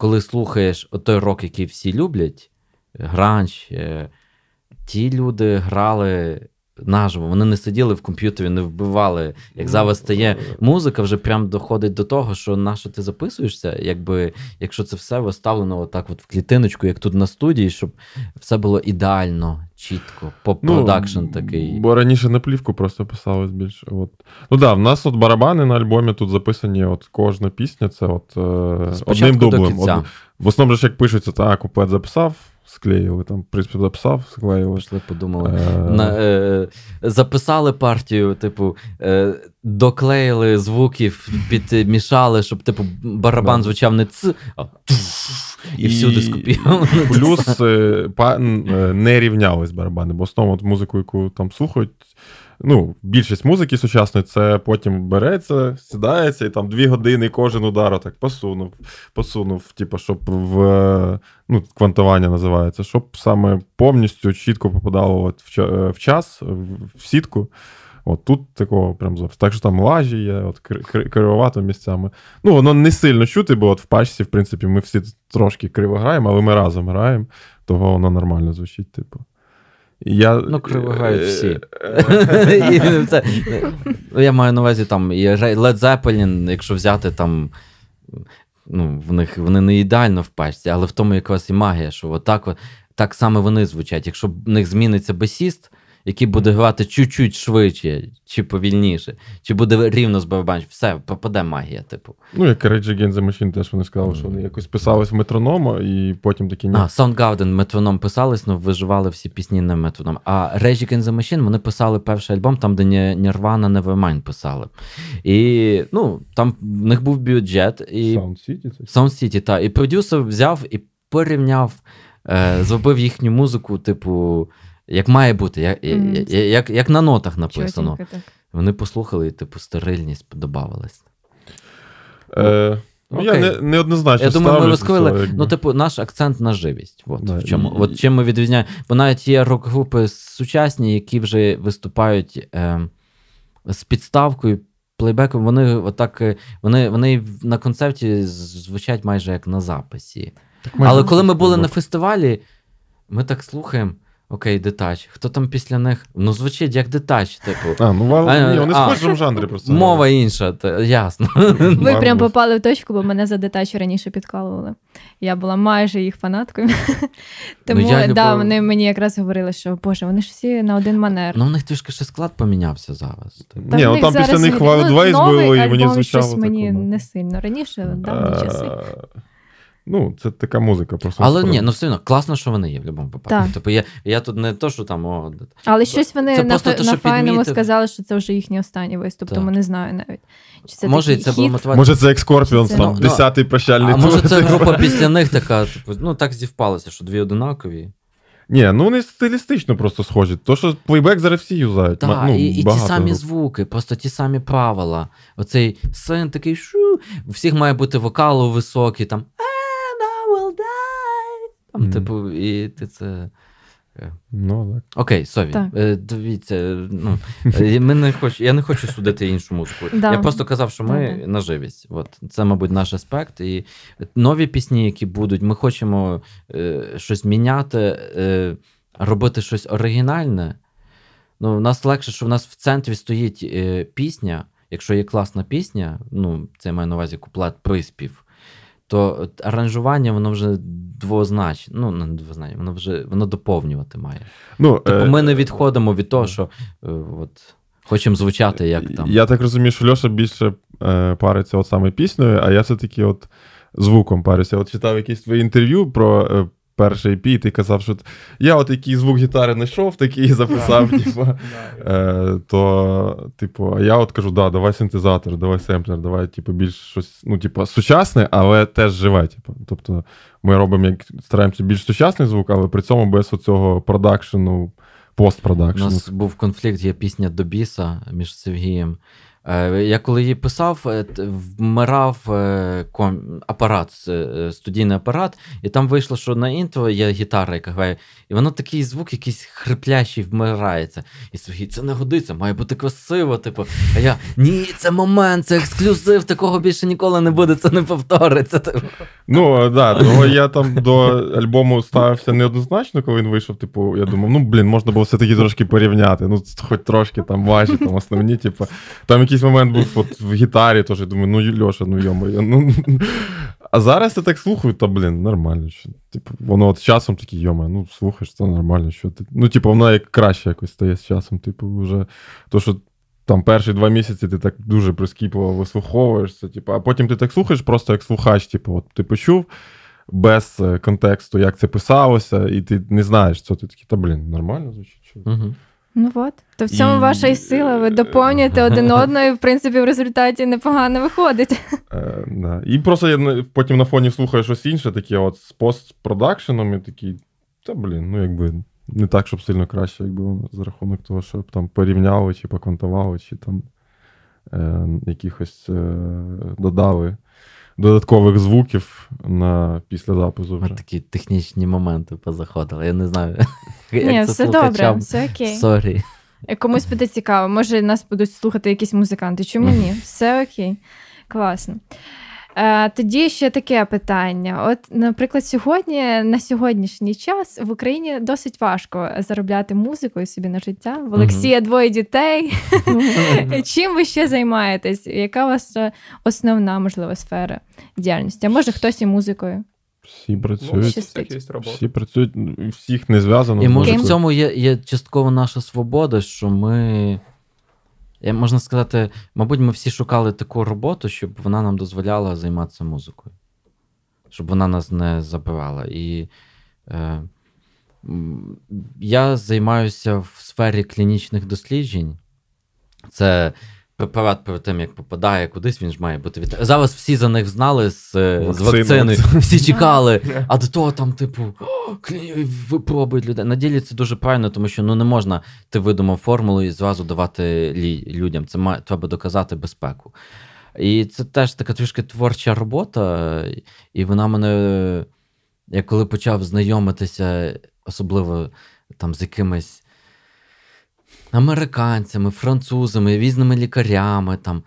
коли слухаєш той рок, який всі люблять, гранж, е, ті люди грали наживо, вони не сиділи в комп'ютері, не вбивали. Як зараз стає музика, вже прям доходить до того, що на що ти записуєшся, якби, якщо це все розставлено отак от в клітиночку, як тут на студії, щоб все було ідеально, чітко, поп-продакшн такий. Ну, Бо раніше на плівку просто писалось більше. От. Ну так, да, в нас от барабани на альбомі тут записані, от кожна пісня, це от е, одним дублем. Од- В основному ж як пишеться, так, куплет записав, склеїли, там, принципі, записав, склеїли. Пішли, подумали. Е, На, е, записали партію, типу, е, доклеїли звуків, підмішали, щоб типу барабан звучав не ц, а і, всюди скупіли. Плюс е, па- е, не рівнялись барабани, бо основно музику, яку там слухають. Ну, більшість музики сучасної це потім береться, сідається, і там дві години кожен удар так посунув, посунув, типу, щоб в ну, квантування називається, щоб саме повністю чітко попадало от в, е, час, в, сітку. От тут такого прям зовсім. Так що там лажі є, от кри- кри- кривовато місцями. Ну, воно не сильно чути, бо от в пачці, в принципі, ми всі трошки криво граємо, але ми разом граємо, того воно нормально звучить, типу. Я, Ну, кривогають всі. Е, (laughs) І це, ну, я маю на увазі там і Ре- Led Zeppelin, якщо взяти там. Ну, в них вони не ідеально в пачці, але в тому якась і магія, що отак, от, так саме вони звучать. Якщо в них зміниться басіст, який буде грати чуть-чуть швидше чи повільніше, чи буде рівно з барабанів, все, пропаде магія, типу. Ну, як Rage Against the Machine теж вони сказали, що вони якось писались в метронома, і потім такі ні. А, Soundgarden метроном писались, але виживали всі пісні на метроном. А Rage Against the Machine вони писали перший альбом, там, де Nirvana Nevermind писали. І ну, там в них був бюджет. І... Sound City? Це? Sound City, так. І продюсер взяв і порівняв, е, зробив їхню музику, типу, як має бути, як, Мгм. як, як, як на нотах написано. Чотенько так. Вони послухали, і типу, стерильність подобавилась. Е, ну, я не, неоднозначно Я думаю, ми розкрили. якби. Ну, типу, наш акцент на живість. От, Да, в чому. і- От чим ми відрізняємо. Бо навіть є рок-групи сучасні, які вже виступають е, з підставкою, плейбеком. Вони отак, е, вони, вони на концерті звучать майже як на записі. Так Але коли ми були на фестивалі, ми так слухаємо. Окей, детач. Хто там після них? Ну, звучить як детач, типу. А, ну вал... А, ні, вони а. в схожому жанрі просто. Мова інша, та, ясно. Ви прям попали в точку, бо мене за детачі раніше підкалували. Я була майже їх фанаткою. (laughs) Тому Ну, я да, вони мені якраз говорили, що Боже, вони ж всі на один манер. Ну, у них трішки ще склад помінявся зараз. типу. Та Ні, ну, там після них Wild ну, Ways було, і мені альбом звучало щось мені ну. не сильно. Раніше давні часи. Ну, це така музика просто. Але ні, ну все одно класно, що вони є в будь-якому випадку. Так. Типу, я, я тут не то, що там о, Але щось вони Це на, просто фе- те, на файному сказали, що це вже їхній останній виступ, Так. тому не знаю навіть. Чи це може, такий це було хіт? мотивація. Може, це як Scorpions, там, Ну, десятий прощальний А може, це (laughs) група після них така, типу, ну так зівпалося, що дві одинакові. Ні, ну вони стилістично просто схожі. То, що плейбек зараз всі юзають. Так, ну, і, і ті самі груп. звуки, просто ті самі правила. Оцей син такий шу. У всіх має бути вокал високий, там Там, Мгм. типу, і ти це. Ну, так. Окей, сові. Так. Е, Дивіться, ну, е, ми не хоч, я не хочу судити іншу музику. Да. Я просто казав, що ми Да-да. на живість. От. Це, мабуть, наш аспект. І нові пісні, які будуть, ми хочемо е, щось міняти, е, робити щось оригінальне. Ну, в нас легше, що в нас в центрі стоїть е, пісня. Якщо є класна пісня, ну, це я маю на увазі куплет приспів, то аранжування воно вже двозначне. Ну, не двозначне, воно вже воно доповнювати має. Ну, Типу, е, ми не відходимо від того, що е, от, хочемо звучати як там. Я так розумію, що Льоша більше е, париться от саме піснею, а я все-таки от звуком парюся. От читав якісь твої інтерв'ю про перший EP, і ти казав, що я от який звук гітари знайшов, такий і записав. типу. Е, то, типу, а я от кажу, да, давай синтезатор, давай семплер, давай, типу, більш щось, ну, типу, сучасне, але теж живе. Типу. Тобто ми робимо як стараємося більш сучасний звук, але при цьому без оцього продакшену, У нас був конфлікт, є пісня до біса між Сергієм. Е, Я коли її писав, е, вмирав е, апарат, студійний апарат, і там вийшло, що на інтро є гітара, яка грає, і воно такий звук, якийсь хриплящий, вмирається. І Сергій, це не годиться, має бути красиво. Типу. А я ні, це момент, це ексклюзив, такого більше ніколи не буде, це не повториться. Типу. Ну, да, того я там до альбому ставився неоднозначно, коли він вийшов. Типу, я думав, ну блін, можна було все-таки трошки порівняти. Ну, хоч трошки там важі, там основні, типу. Там якийсь момент був от в гітарі, теж думаю, ну Льоша, ну йомо. Ну, а зараз я так слухаю, та блін, нормально. Що, типу, воно от з часом такі, йома, ну слухаєш, це нормально. Що ти. Ну, типу, воно як краще якось стає з часом. Типу, вже то, що там перші два місяці ти так дуже прискіпливо вислуховуєшся, типу, а потім ти так слухаєш, просто як слухач, типу, от ти почув без е, контексту, як це писалося, і ти не знаєш, що ти такий, та блін, нормально звучить. Угу. Ну от. То в цьому І- ваша і сила. Ви доповнюєте один (laughs) одного, і в принципі в результаті непогано виходить. (laughs) Е, да. І просто я потім на фоні слухаю щось інше, таке от з постпродакшеном, і такий, та блін, ну якби не так, щоб сильно краще, якби за рахунок того, щоб там порівняли чи поквантували, чи там е, якихось е, додали додаткових звуків на після запису вже. От такі технічні моменти позаходили. Я не знаю. (laughs) як це все добре, все окей. Sorry. Комусь буде цікаво, може нас будуть слухати якісь музиканти. Чому (laughs) ні? Все окей. Класно. Е, тоді ще таке питання. От, наприклад, сьогодні, на сьогоднішній час в Україні досить важко заробляти музикою собі на життя. В Олексія двоє дітей. (laughs) Чим ви ще займаєтесь? Яка у вас е, основна, можливо, сфера діяльності? А може хтось і музикою? Всі працюють. Всі працюють, всіх не зв'язано. І може в цьому є, є частково наша свобода, що ми. Можна сказати, мабуть, ми всі шукали таку роботу, щоб вона нам дозволяла займатися музикою. Щоб вона нас не забирала. І е, я займаюся в сфері клінічних досліджень. Це препарат перед тим, як попадає кудись, він ж має бути від. Зараз всі за них знали з, е, з Вакцини. вакцини. Всі чекали. А до того там, типу, випробують людей. На ділі це дуже правильно, тому що ну не можна ти видумав формулу і зразу давати лі- людям. Це має треба доказати безпеку. І це теж така трішки творча робота, і вона мене, я коли почав знайомитися, особливо там з якимись американцями, французами, різними лікарями. Там,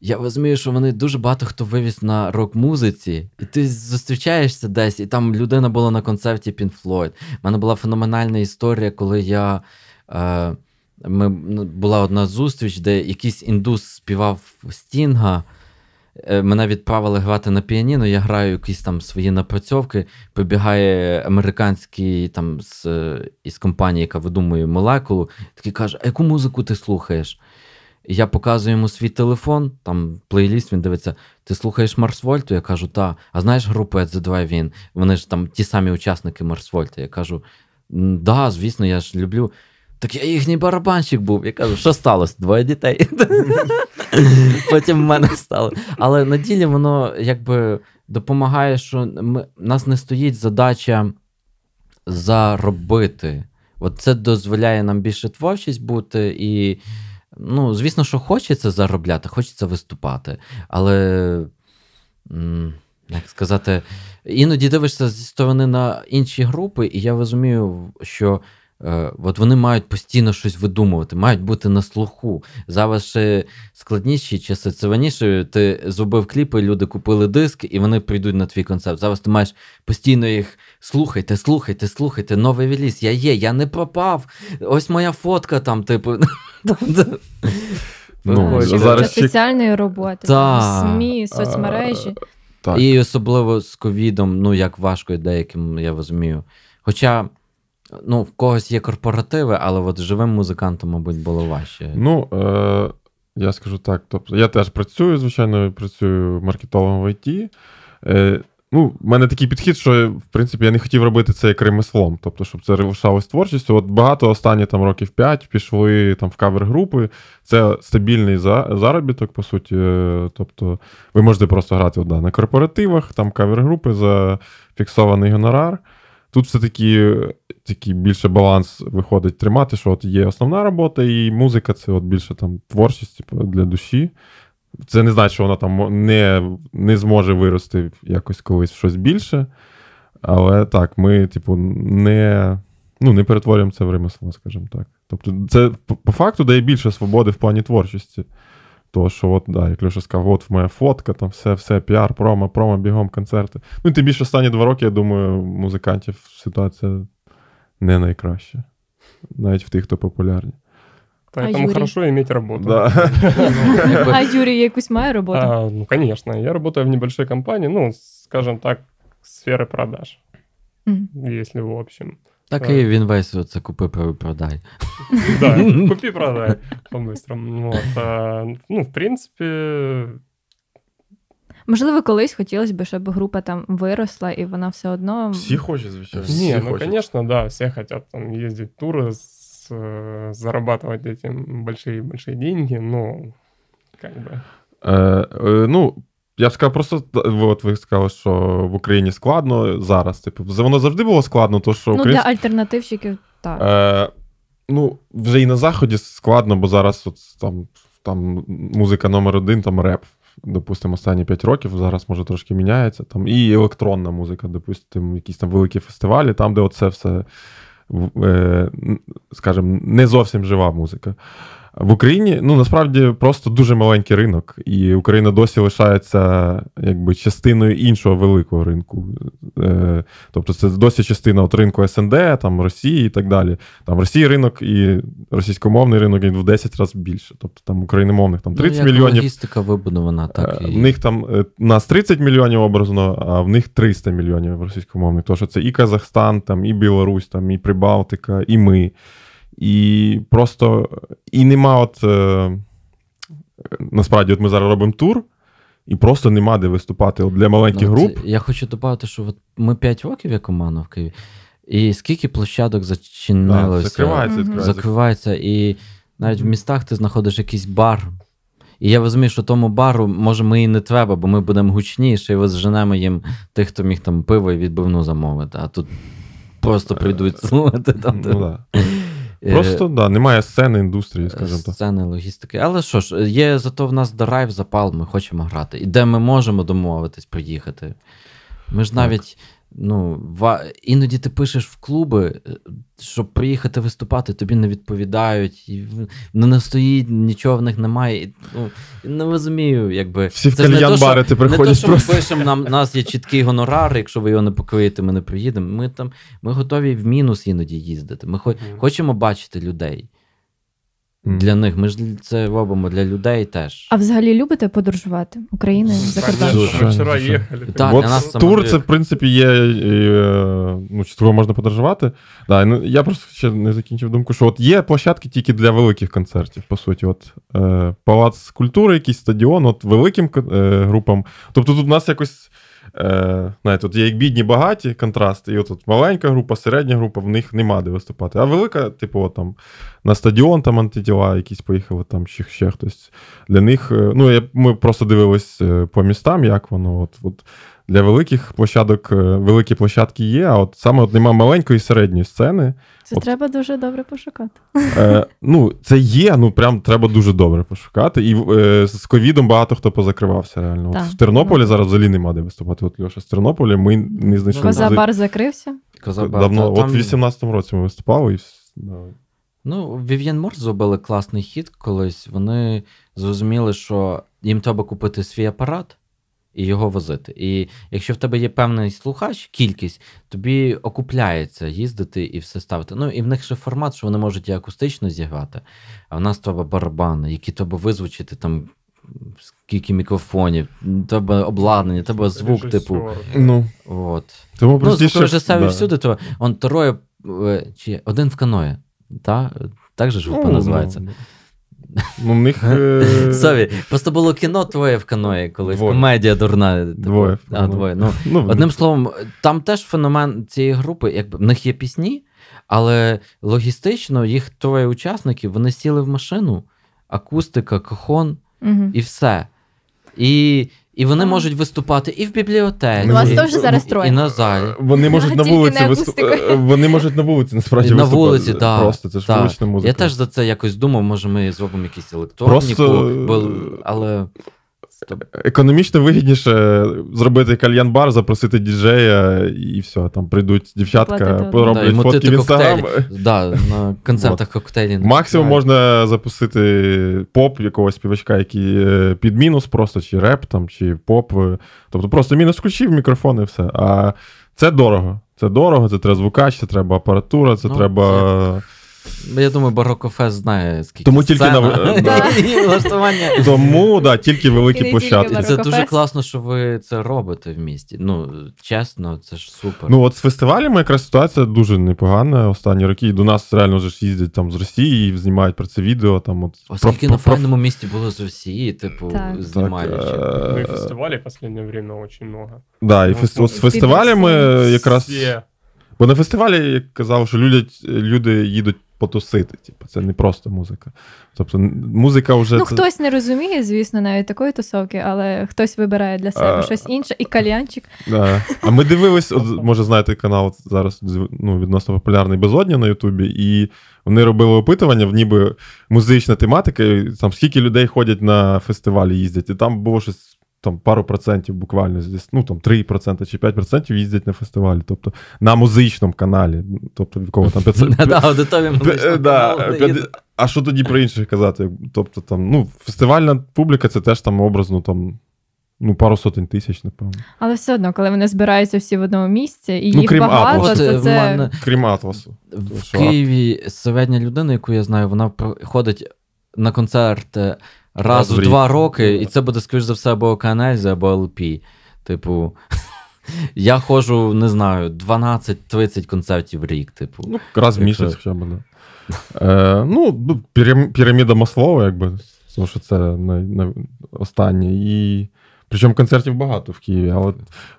я розумію, що вони дуже багато хто вивіз на рок-музиці, і ти зустрічаєшся десь, і там людина була на концерті Pink Floyd. У мене була феноменальна історія, коли я. Е, ми, ну, була одна зустріч, де якийсь індус співав Стінга. Е, Мене відправили грати на піаніно, я граю якісь там свої напрацьовки. Прибігає американський там з, е, із компанії, яка видумує молекулу, такий каже: А яку музику ти слухаєш? І я показую йому свій телефон, там плейліст, він дивиться: ти слухаєш Марс Вольту? Я кажу, та. А знаєш групу At The Drive-In? Вони ж там ті самі учасники Марс Вольта. Я кажу, «М, да, звісно, я ж люблю. Так я їхній барабанщик був. Я кажу, що сталося? Двоє дітей. (laughs) Потім в мене стало. Але на ділі воно якби допомагає, що ми, нас не стоїть задача заробити. От це дозволяє нам більше творчість бути, і, ну, звісно, що хочеться заробляти, хочеться виступати. Але, як сказати, іноді дивишся зі сторони на інші групи, і я розумію, що от вони мають постійно щось видумувати, мають бути на слуху. Зараз ще складніші часи. Це раніше ти зробив кліпи, люди купили диск, і вони прийдуть на твій концерт. Зараз ти маєш постійно їх слухайте, слухайте, слухайте, новий реліз. Я є, я не пропав. Ось моя фотка там, типу. Ну, (laughs) зараз для спеціальної роботи, Та. СМІ, соцмережі. Так. І особливо з ковідом, ну як важко деяким, я розумію. Хоча, ну, в когось є корпоративи, але от живим музикантам, мабуть, було важче. Ну, е, я скажу так. Тобто, я теж працюю, звичайно, працюю маркетологом в ІТ. Е, ну, в мене такий підхід, що в принципі я не хотів робити це як ремеслом, тобто, щоб це рушалось творчістю. От багато останні там років 5 пішли там в кавер-групи. Це стабільний за- заробіток, по суті. Е, Тобто, ви можете просто грати от, да, на корпоративах, там кавер-групи за фіксований гонорар. Тут все-таки такий більше баланс виходить тримати, що от є основна робота, і музика це от більше там творчість типу, для душі. Це не значить, що вона там не, не зможе вирости якось колись в щось більше. Але так, ми, типу, не, ну, не перетворюємо це в ремесло, скажімо так. Тобто, це по факту дає більше свободи в плані творчості. То, що, от, да, як Леша сказав, от моя фотка, там все, все, піар, промо, промо, бігом, концерти. Ну, і тим більше останні два роки, я думаю, музикантів ситуація не найкраща. Навіть в тих, хто популярні. Поэтому Юрий? хорошо иметь работу. Да. Ну, А Юрій якусь має роботу? А, ну, конечно. Я работаю в небольшой компании, ну, скажем так, сферы продаж, Мгм. если в общем. Так і він весь оце купи продай. (laughs) Да, купи, продай по-быстрому. Вот, а, ну, в принципе, Можливо, колись хотілося б, щоб група там виросла, і вона все одно. Всі хочуть, звичайно. не, всі ну, хочуть. конечно, да, все хотят там ездить в туры, с- э, зарабатывать эти большие-большие деньги, но как бы... Е, е, ну, я сказав, просто от ви сказали, що в Україні складно зараз. Типу, воно завжди було складно, то що ну, для українські... альтернативщиків так. Е, ну, вже і на Заході складно, бо зараз от, там, там музика номер один, там реп. Допустимо, останні 5 років, зараз може трошки міняється. Там і електронна музика, допустимо, якісь там великі фестивалі, там, де оце все, е, скажімо, не зовсім жива музика. В Україні ну насправді просто дуже маленький ринок, і Україна досі лишається якби частиною іншого великого ринку. Е, Тобто, це досі частина от ринку СНД, там Росії і так далі. Там в Росії ринок і російськомовний ринок він в 10 разів більше. Тобто там україномовних там 30 ну, як мільйонів. Логістика вибудована, так. Е, І... В них там е, нас 30 мільйонів образно, а в них 300 мільйонів російськомовних. Тому що це і Казахстан, там, і Білорусь, там, і Прибалтика, і ми. І просто і нема от е, насправді, от ми зараз робимо тур, і просто нема де виступати от для маленьких Ну, груп. я хочу додати, що от ми 5 років як команда в Києві, і скільки площадок Да, зачинилося, закривається, Мгм. відкривається. закривається, і навіть в містах ти знаходиш якийсь бар. І я розумію, що тому бару, може, ми і не треба, бо ми будемо гучніші, і розженемо їм тих, хто міг там пиво і відбивну замовити. А тут просто прийдуть (laughs) слухати там. Ну, да. Е, Просто да, немає сцени індустрії, скажімо так. Сцени, логістики. Але що ж, є зато в нас драйв, запал, ми хочемо грати. І де ми можемо домовитись приїхати. Ми ж Так. навіть, ну, ва... іноді ти пишеш в клуби, е, щоб приїхати виступати, тобі не відповідають, і ну, не стоїть, нічого в них немає. І, ну, не розумію, якби. Всі в Це то, кальян-бари ти Не то, приходять що ми пишемо, нам, у нас є чіткий гонорар, якщо ви його не покриєте, ми не приїдемо. Ми там ми готові в мінус іноді їздити. Ми хо... Мгм. хочемо бачити людей. Для них. Ми ж це робимо для людей теж. А взагалі любите подорожувати Україною за кордон? Дуже. Конечно, вчера Так, От для нас тур це, в принципі, є. е, Ну, частково можна подорожувати. Да, ну, я просто ще не закінчив думку, що от є площадки тільки для великих концертів, по суті. От е, Палац культури, якийсь стадіон, от великим е, групам. Тобто тут у нас якось. Е, знаєте, от є як бідні багаті контрасти, і от маленька група, середня група, в них нема де виступати. А велика, типу, от, там на стадіон там антитіла якісь поїхали, там ще, ще хтось. Для них, е, ну, я, ми просто дивились е, по містам, як воно. От, от, для великих площадок, е, великі площадки є, а от саме от нема маленької середньої сцени. Це От. треба дуже добре пошукати. Е, ну, це є, ну прям треба дуже добре пошукати. І е, з ковідом багато хто позакривався реально. От в Тернополі зараз взагалі нема де виступати. От Льоша з Тернополя ми не знайшли. Ну, Коза бар закрився. Козаба, давно. та От в 18-му році ми виступали і да. Ну, Вів'єн Морт зробили класний хід колись. Вони зрозуміли, що їм треба купити свій апарат і його возити. І якщо в тебе є певний слухач, кількість, тобі окупляється їздити і все ставити. Ну і в них ще формат, що вони можуть і акустично зіграти, а в нас треба барабани, які треба визвучити там. Скільки мікрофонів, треба обладнання, треба звук, типу. Ну, От. тому Ну, простіше. звукорежисерів да. всюди, то он троє е, чи один в каное. Та? Так же ж група Ну, називається. Ну, ну, в них. (laughs) е, Сові, просто було кіно твоє в каної, колись. Двоє. Комедія дурна. типу. Двоє А, двоє. Ну, (laughs) ну, одним словом, там теж феномен цієї групи, якби в них є пісні, але логістично їх троє учасників, вони сіли в машину, акустика, кахон Угу. і все. І, і вони можуть виступати і в бібліотеці. У вас теж зараз троє. І на залі. Вони можуть на Тільки вулиці не виступ... акустика. е, Вони можуть на вулиці насправді на виступати. вулиці, так. Просто це ж так. вулична музика. Я теж за це якось думав, може ми зробимо якісь електроніку, Просто- бо, але. Економічно вигідніше зробити кальян-бар, запросити діджея, і все, там прийдуть дівчатка, Платити. Да, фотки в інстаграм. Да, на концертах коктейлі. Максимум Так. можна запустити поп якогось співачка, який е, під мінус просто, чи реп, там, чи поп. Тобто просто мінус включив мікрофон і все. А це дорого. Це дорого, це треба звукач, це треба апаратура, це Ну, треба. Я думаю, Барокофест знає, скільки Тому тільки сцена на- (laughs) Да. і влаштування. Тому да, тільки великі тільки площадки. це дуже класно, що ви це робите в місті. Ну, чесно, це ж супер. Ну, от з фестивалями якраз ситуація дуже непогана останні роки. І до нас реально вже ж їздять там з Росії, і знімають про це відео. Там, от, Оскільки на файному місті було з Росії, типу, Так. знімаючи. Так, Ну и Э, фестивалей в последнее время очень много. Да, і Ну, фес... ну, от з фестивалями якраз. Все. Бо на фестивалі як казав, що люди, люди їдуть потусити. Типу, це не просто музика. Тобто музика вже. Ну, хтось не розуміє, звісно, навіть такої тусовки, але хтось вибирає для себе А. щось інше, і кальянчик. Да. А ми дивились, от, може, знаєте, канал зараз ну, відносно популярний Безодня на Ютубі, і вони робили опитування, в ніби музична тематика, і там скільки людей ходять на фестивалі, їздять, і там було щось. Там пару процентів буквально, ну там 3% чи 5% їздять на фестивалі, тобто на музичному каналі. Тобто в кого там 500, Да, аудиторія Пе- музичного да, каналу не п'яде- їде. А що тоді про інших казати? Тобто, там, ну, фестивальна публіка це теж там образно там, ну, пару сотень тисяч, напевно. Але все одно, коли вони збираються всі в одному місці, і Ну, їх крім багато, Атласу. то От, це. в мене Крім Атласу. в? Києві середня людина, яку я знаю, вона ходить на концерт е, раз Раз в два роки, і це буде, скоріш за все, або Канельза, або ЛП. Типу, (laughs) я ходжу, не знаю, 12-30 концертів в рік, типу. Ну, раз в місяць хоча б, да. Е, ну, ну, пірам- піраміда Маслова, якби, тому що це най, най, останнє. І... Причому концертів багато в Києві. Але,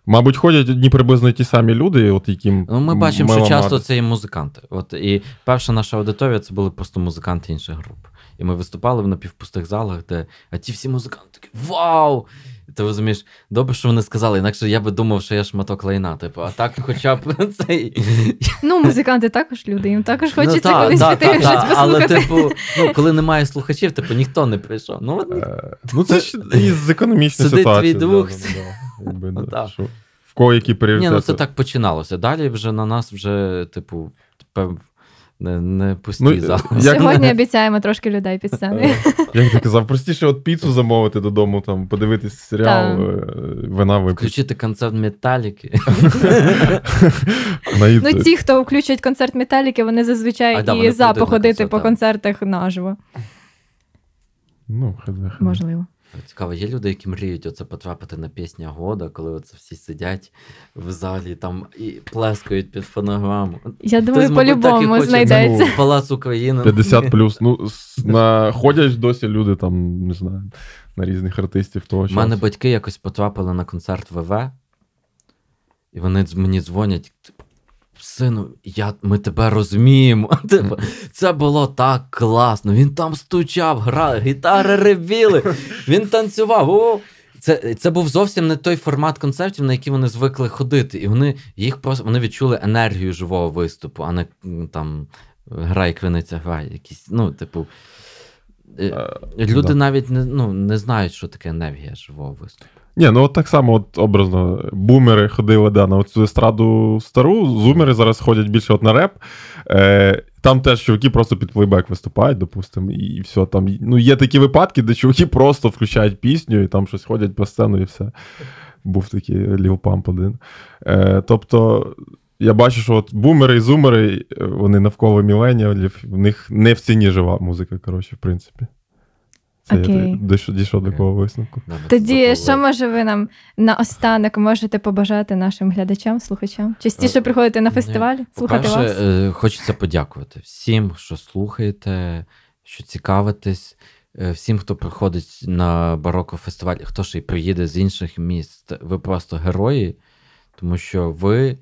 мабуть, ходять одні приблизно ті самі люди, от яким. Ну, ми бачимо, що часто мати. це і музиканти. От і перша наша аудиторія це були просто музиканти інших груп. І ми виступали в напівпустих залах, де а ті всі музиканти такі Вау! Ти розумієш, добре, що вони сказали, інакше я би думав, що я шматок лайна. Типу, а так хоча б (laughs) цей. Ну, музиканти також люди, їм також Ну, хочеться та, кудись та, піти та, щось та, Але, типу, ну, коли немає слухачів, типу ніхто не прийшов. Ну, от, Е, ну, це ж із економічної Сидить ситуації. твій да. Якби, Ну, да, що В кого які ні, ну це так починалося. Далі вже на нас вже, типу, пев- не, не пусті Ну, зали. як- Сьогодні обіцяємо трошки людей під сценою. Е, Як ти казав, простіше от піцу замовити додому, там, подивитись серіал, е, вина випити. Включити концерт металіки. Ну, ті, хто включать концерт Металіки, вони зазвичай А, і вони за прийдуть походити концерт, по концертах наживо. Ну, хз, хз. Можливо. Цікаво, є люди, які мріють оце потрапити на пісня года, коли оце всі сидять в залі там і плескають під фонограму. Я думаю, по-любому знайдеться. в Палац України. 50 (laughs) плюс. Ну, на... ходять досі люди там, не знаю, на різних артистів того У мене батьки якось потрапили на концерт ВВ, і вони мені дзвонять. Сину, я, ми тебе розуміємо. (laughs) Типу, це було так класно. Він там стучав, грав, гітари ревіли, він танцював. О! Це, це був зовсім не той формат концертів, на які вони звикли ходити. І вони їх просто вони відчули енергію живого виступу, а не там грай, криниця, грай. Якісь, ну, типу. е, Е, Люди навіть не, ну, не знають, що таке енергія живого виступу. Ні, ну от так само, от образно, бумери ходили да, на цю естраду стару, зумери зараз ходять більше от на реп. Е, там теж чуваки просто під плейбек виступають, допустимо, і, все. Там, ну, є такі випадки, де чуваки просто включають пісню і там щось ходять по сцену і все. Був такий Pump один. Е, тобто, я бачу, що от бумери і зумери, е, вони навколо міленіалів, в них не в ціні жива музика, коротше, в принципі. Це я Окей. дійшов, до такого висновку. Тоді, що може ви нам наостанок можете побажати нашим глядачам, слухачам? Частіше Е, приходити на ні. фестиваль, слухати вас? е, хочеться подякувати всім, що слухаєте, що цікавитесь, е, всім, хто приходить на бароко фестиваль, хто ще й приїде з інших міст. Ви просто герої, тому що ви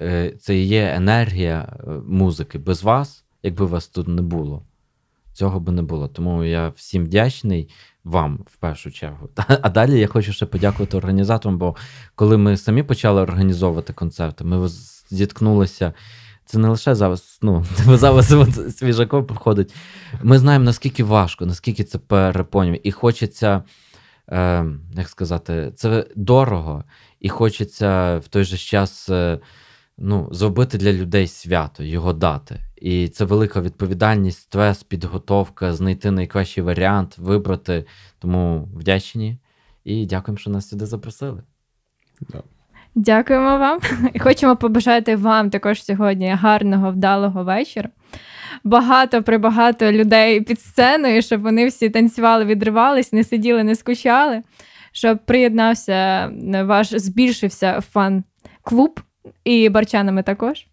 е, це і є енергія музики. Без вас, якби вас тут не було, цього би не було. Тому я всім вдячний вам в першу чергу. (laughs) А далі я хочу ще подякувати організаторам, бо коли ми самі почали організовувати концерти, ми зіткнулися. Це не лише зараз, ну, (laughs) зараз от свіжако проходить. Ми знаємо, наскільки важко, наскільки це перепонює. І хочеться, е, як сказати, це дорого, і хочеться в той же час е, ну, зробити для людей свято, його дати. І це велика відповідальність, стрес, підготовка, знайти найкращий варіант, вибрати. Тому вдячні і дякуємо, що нас сюди запросили. Дякуємо вам. І хочемо побажати вам також сьогодні гарного, вдалого вечора. Багато прибагато людей під сценою, щоб вони всі танцювали, відривались, не сиділи, не скучали, щоб приєднався е, ваш, збільшився фан-клуб і барчанами також.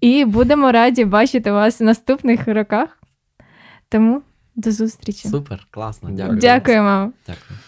І будемо раді бачити вас в наступних роках. Тому до зустрічі. Супер, класно, дякую. Дякуємо. Дякую.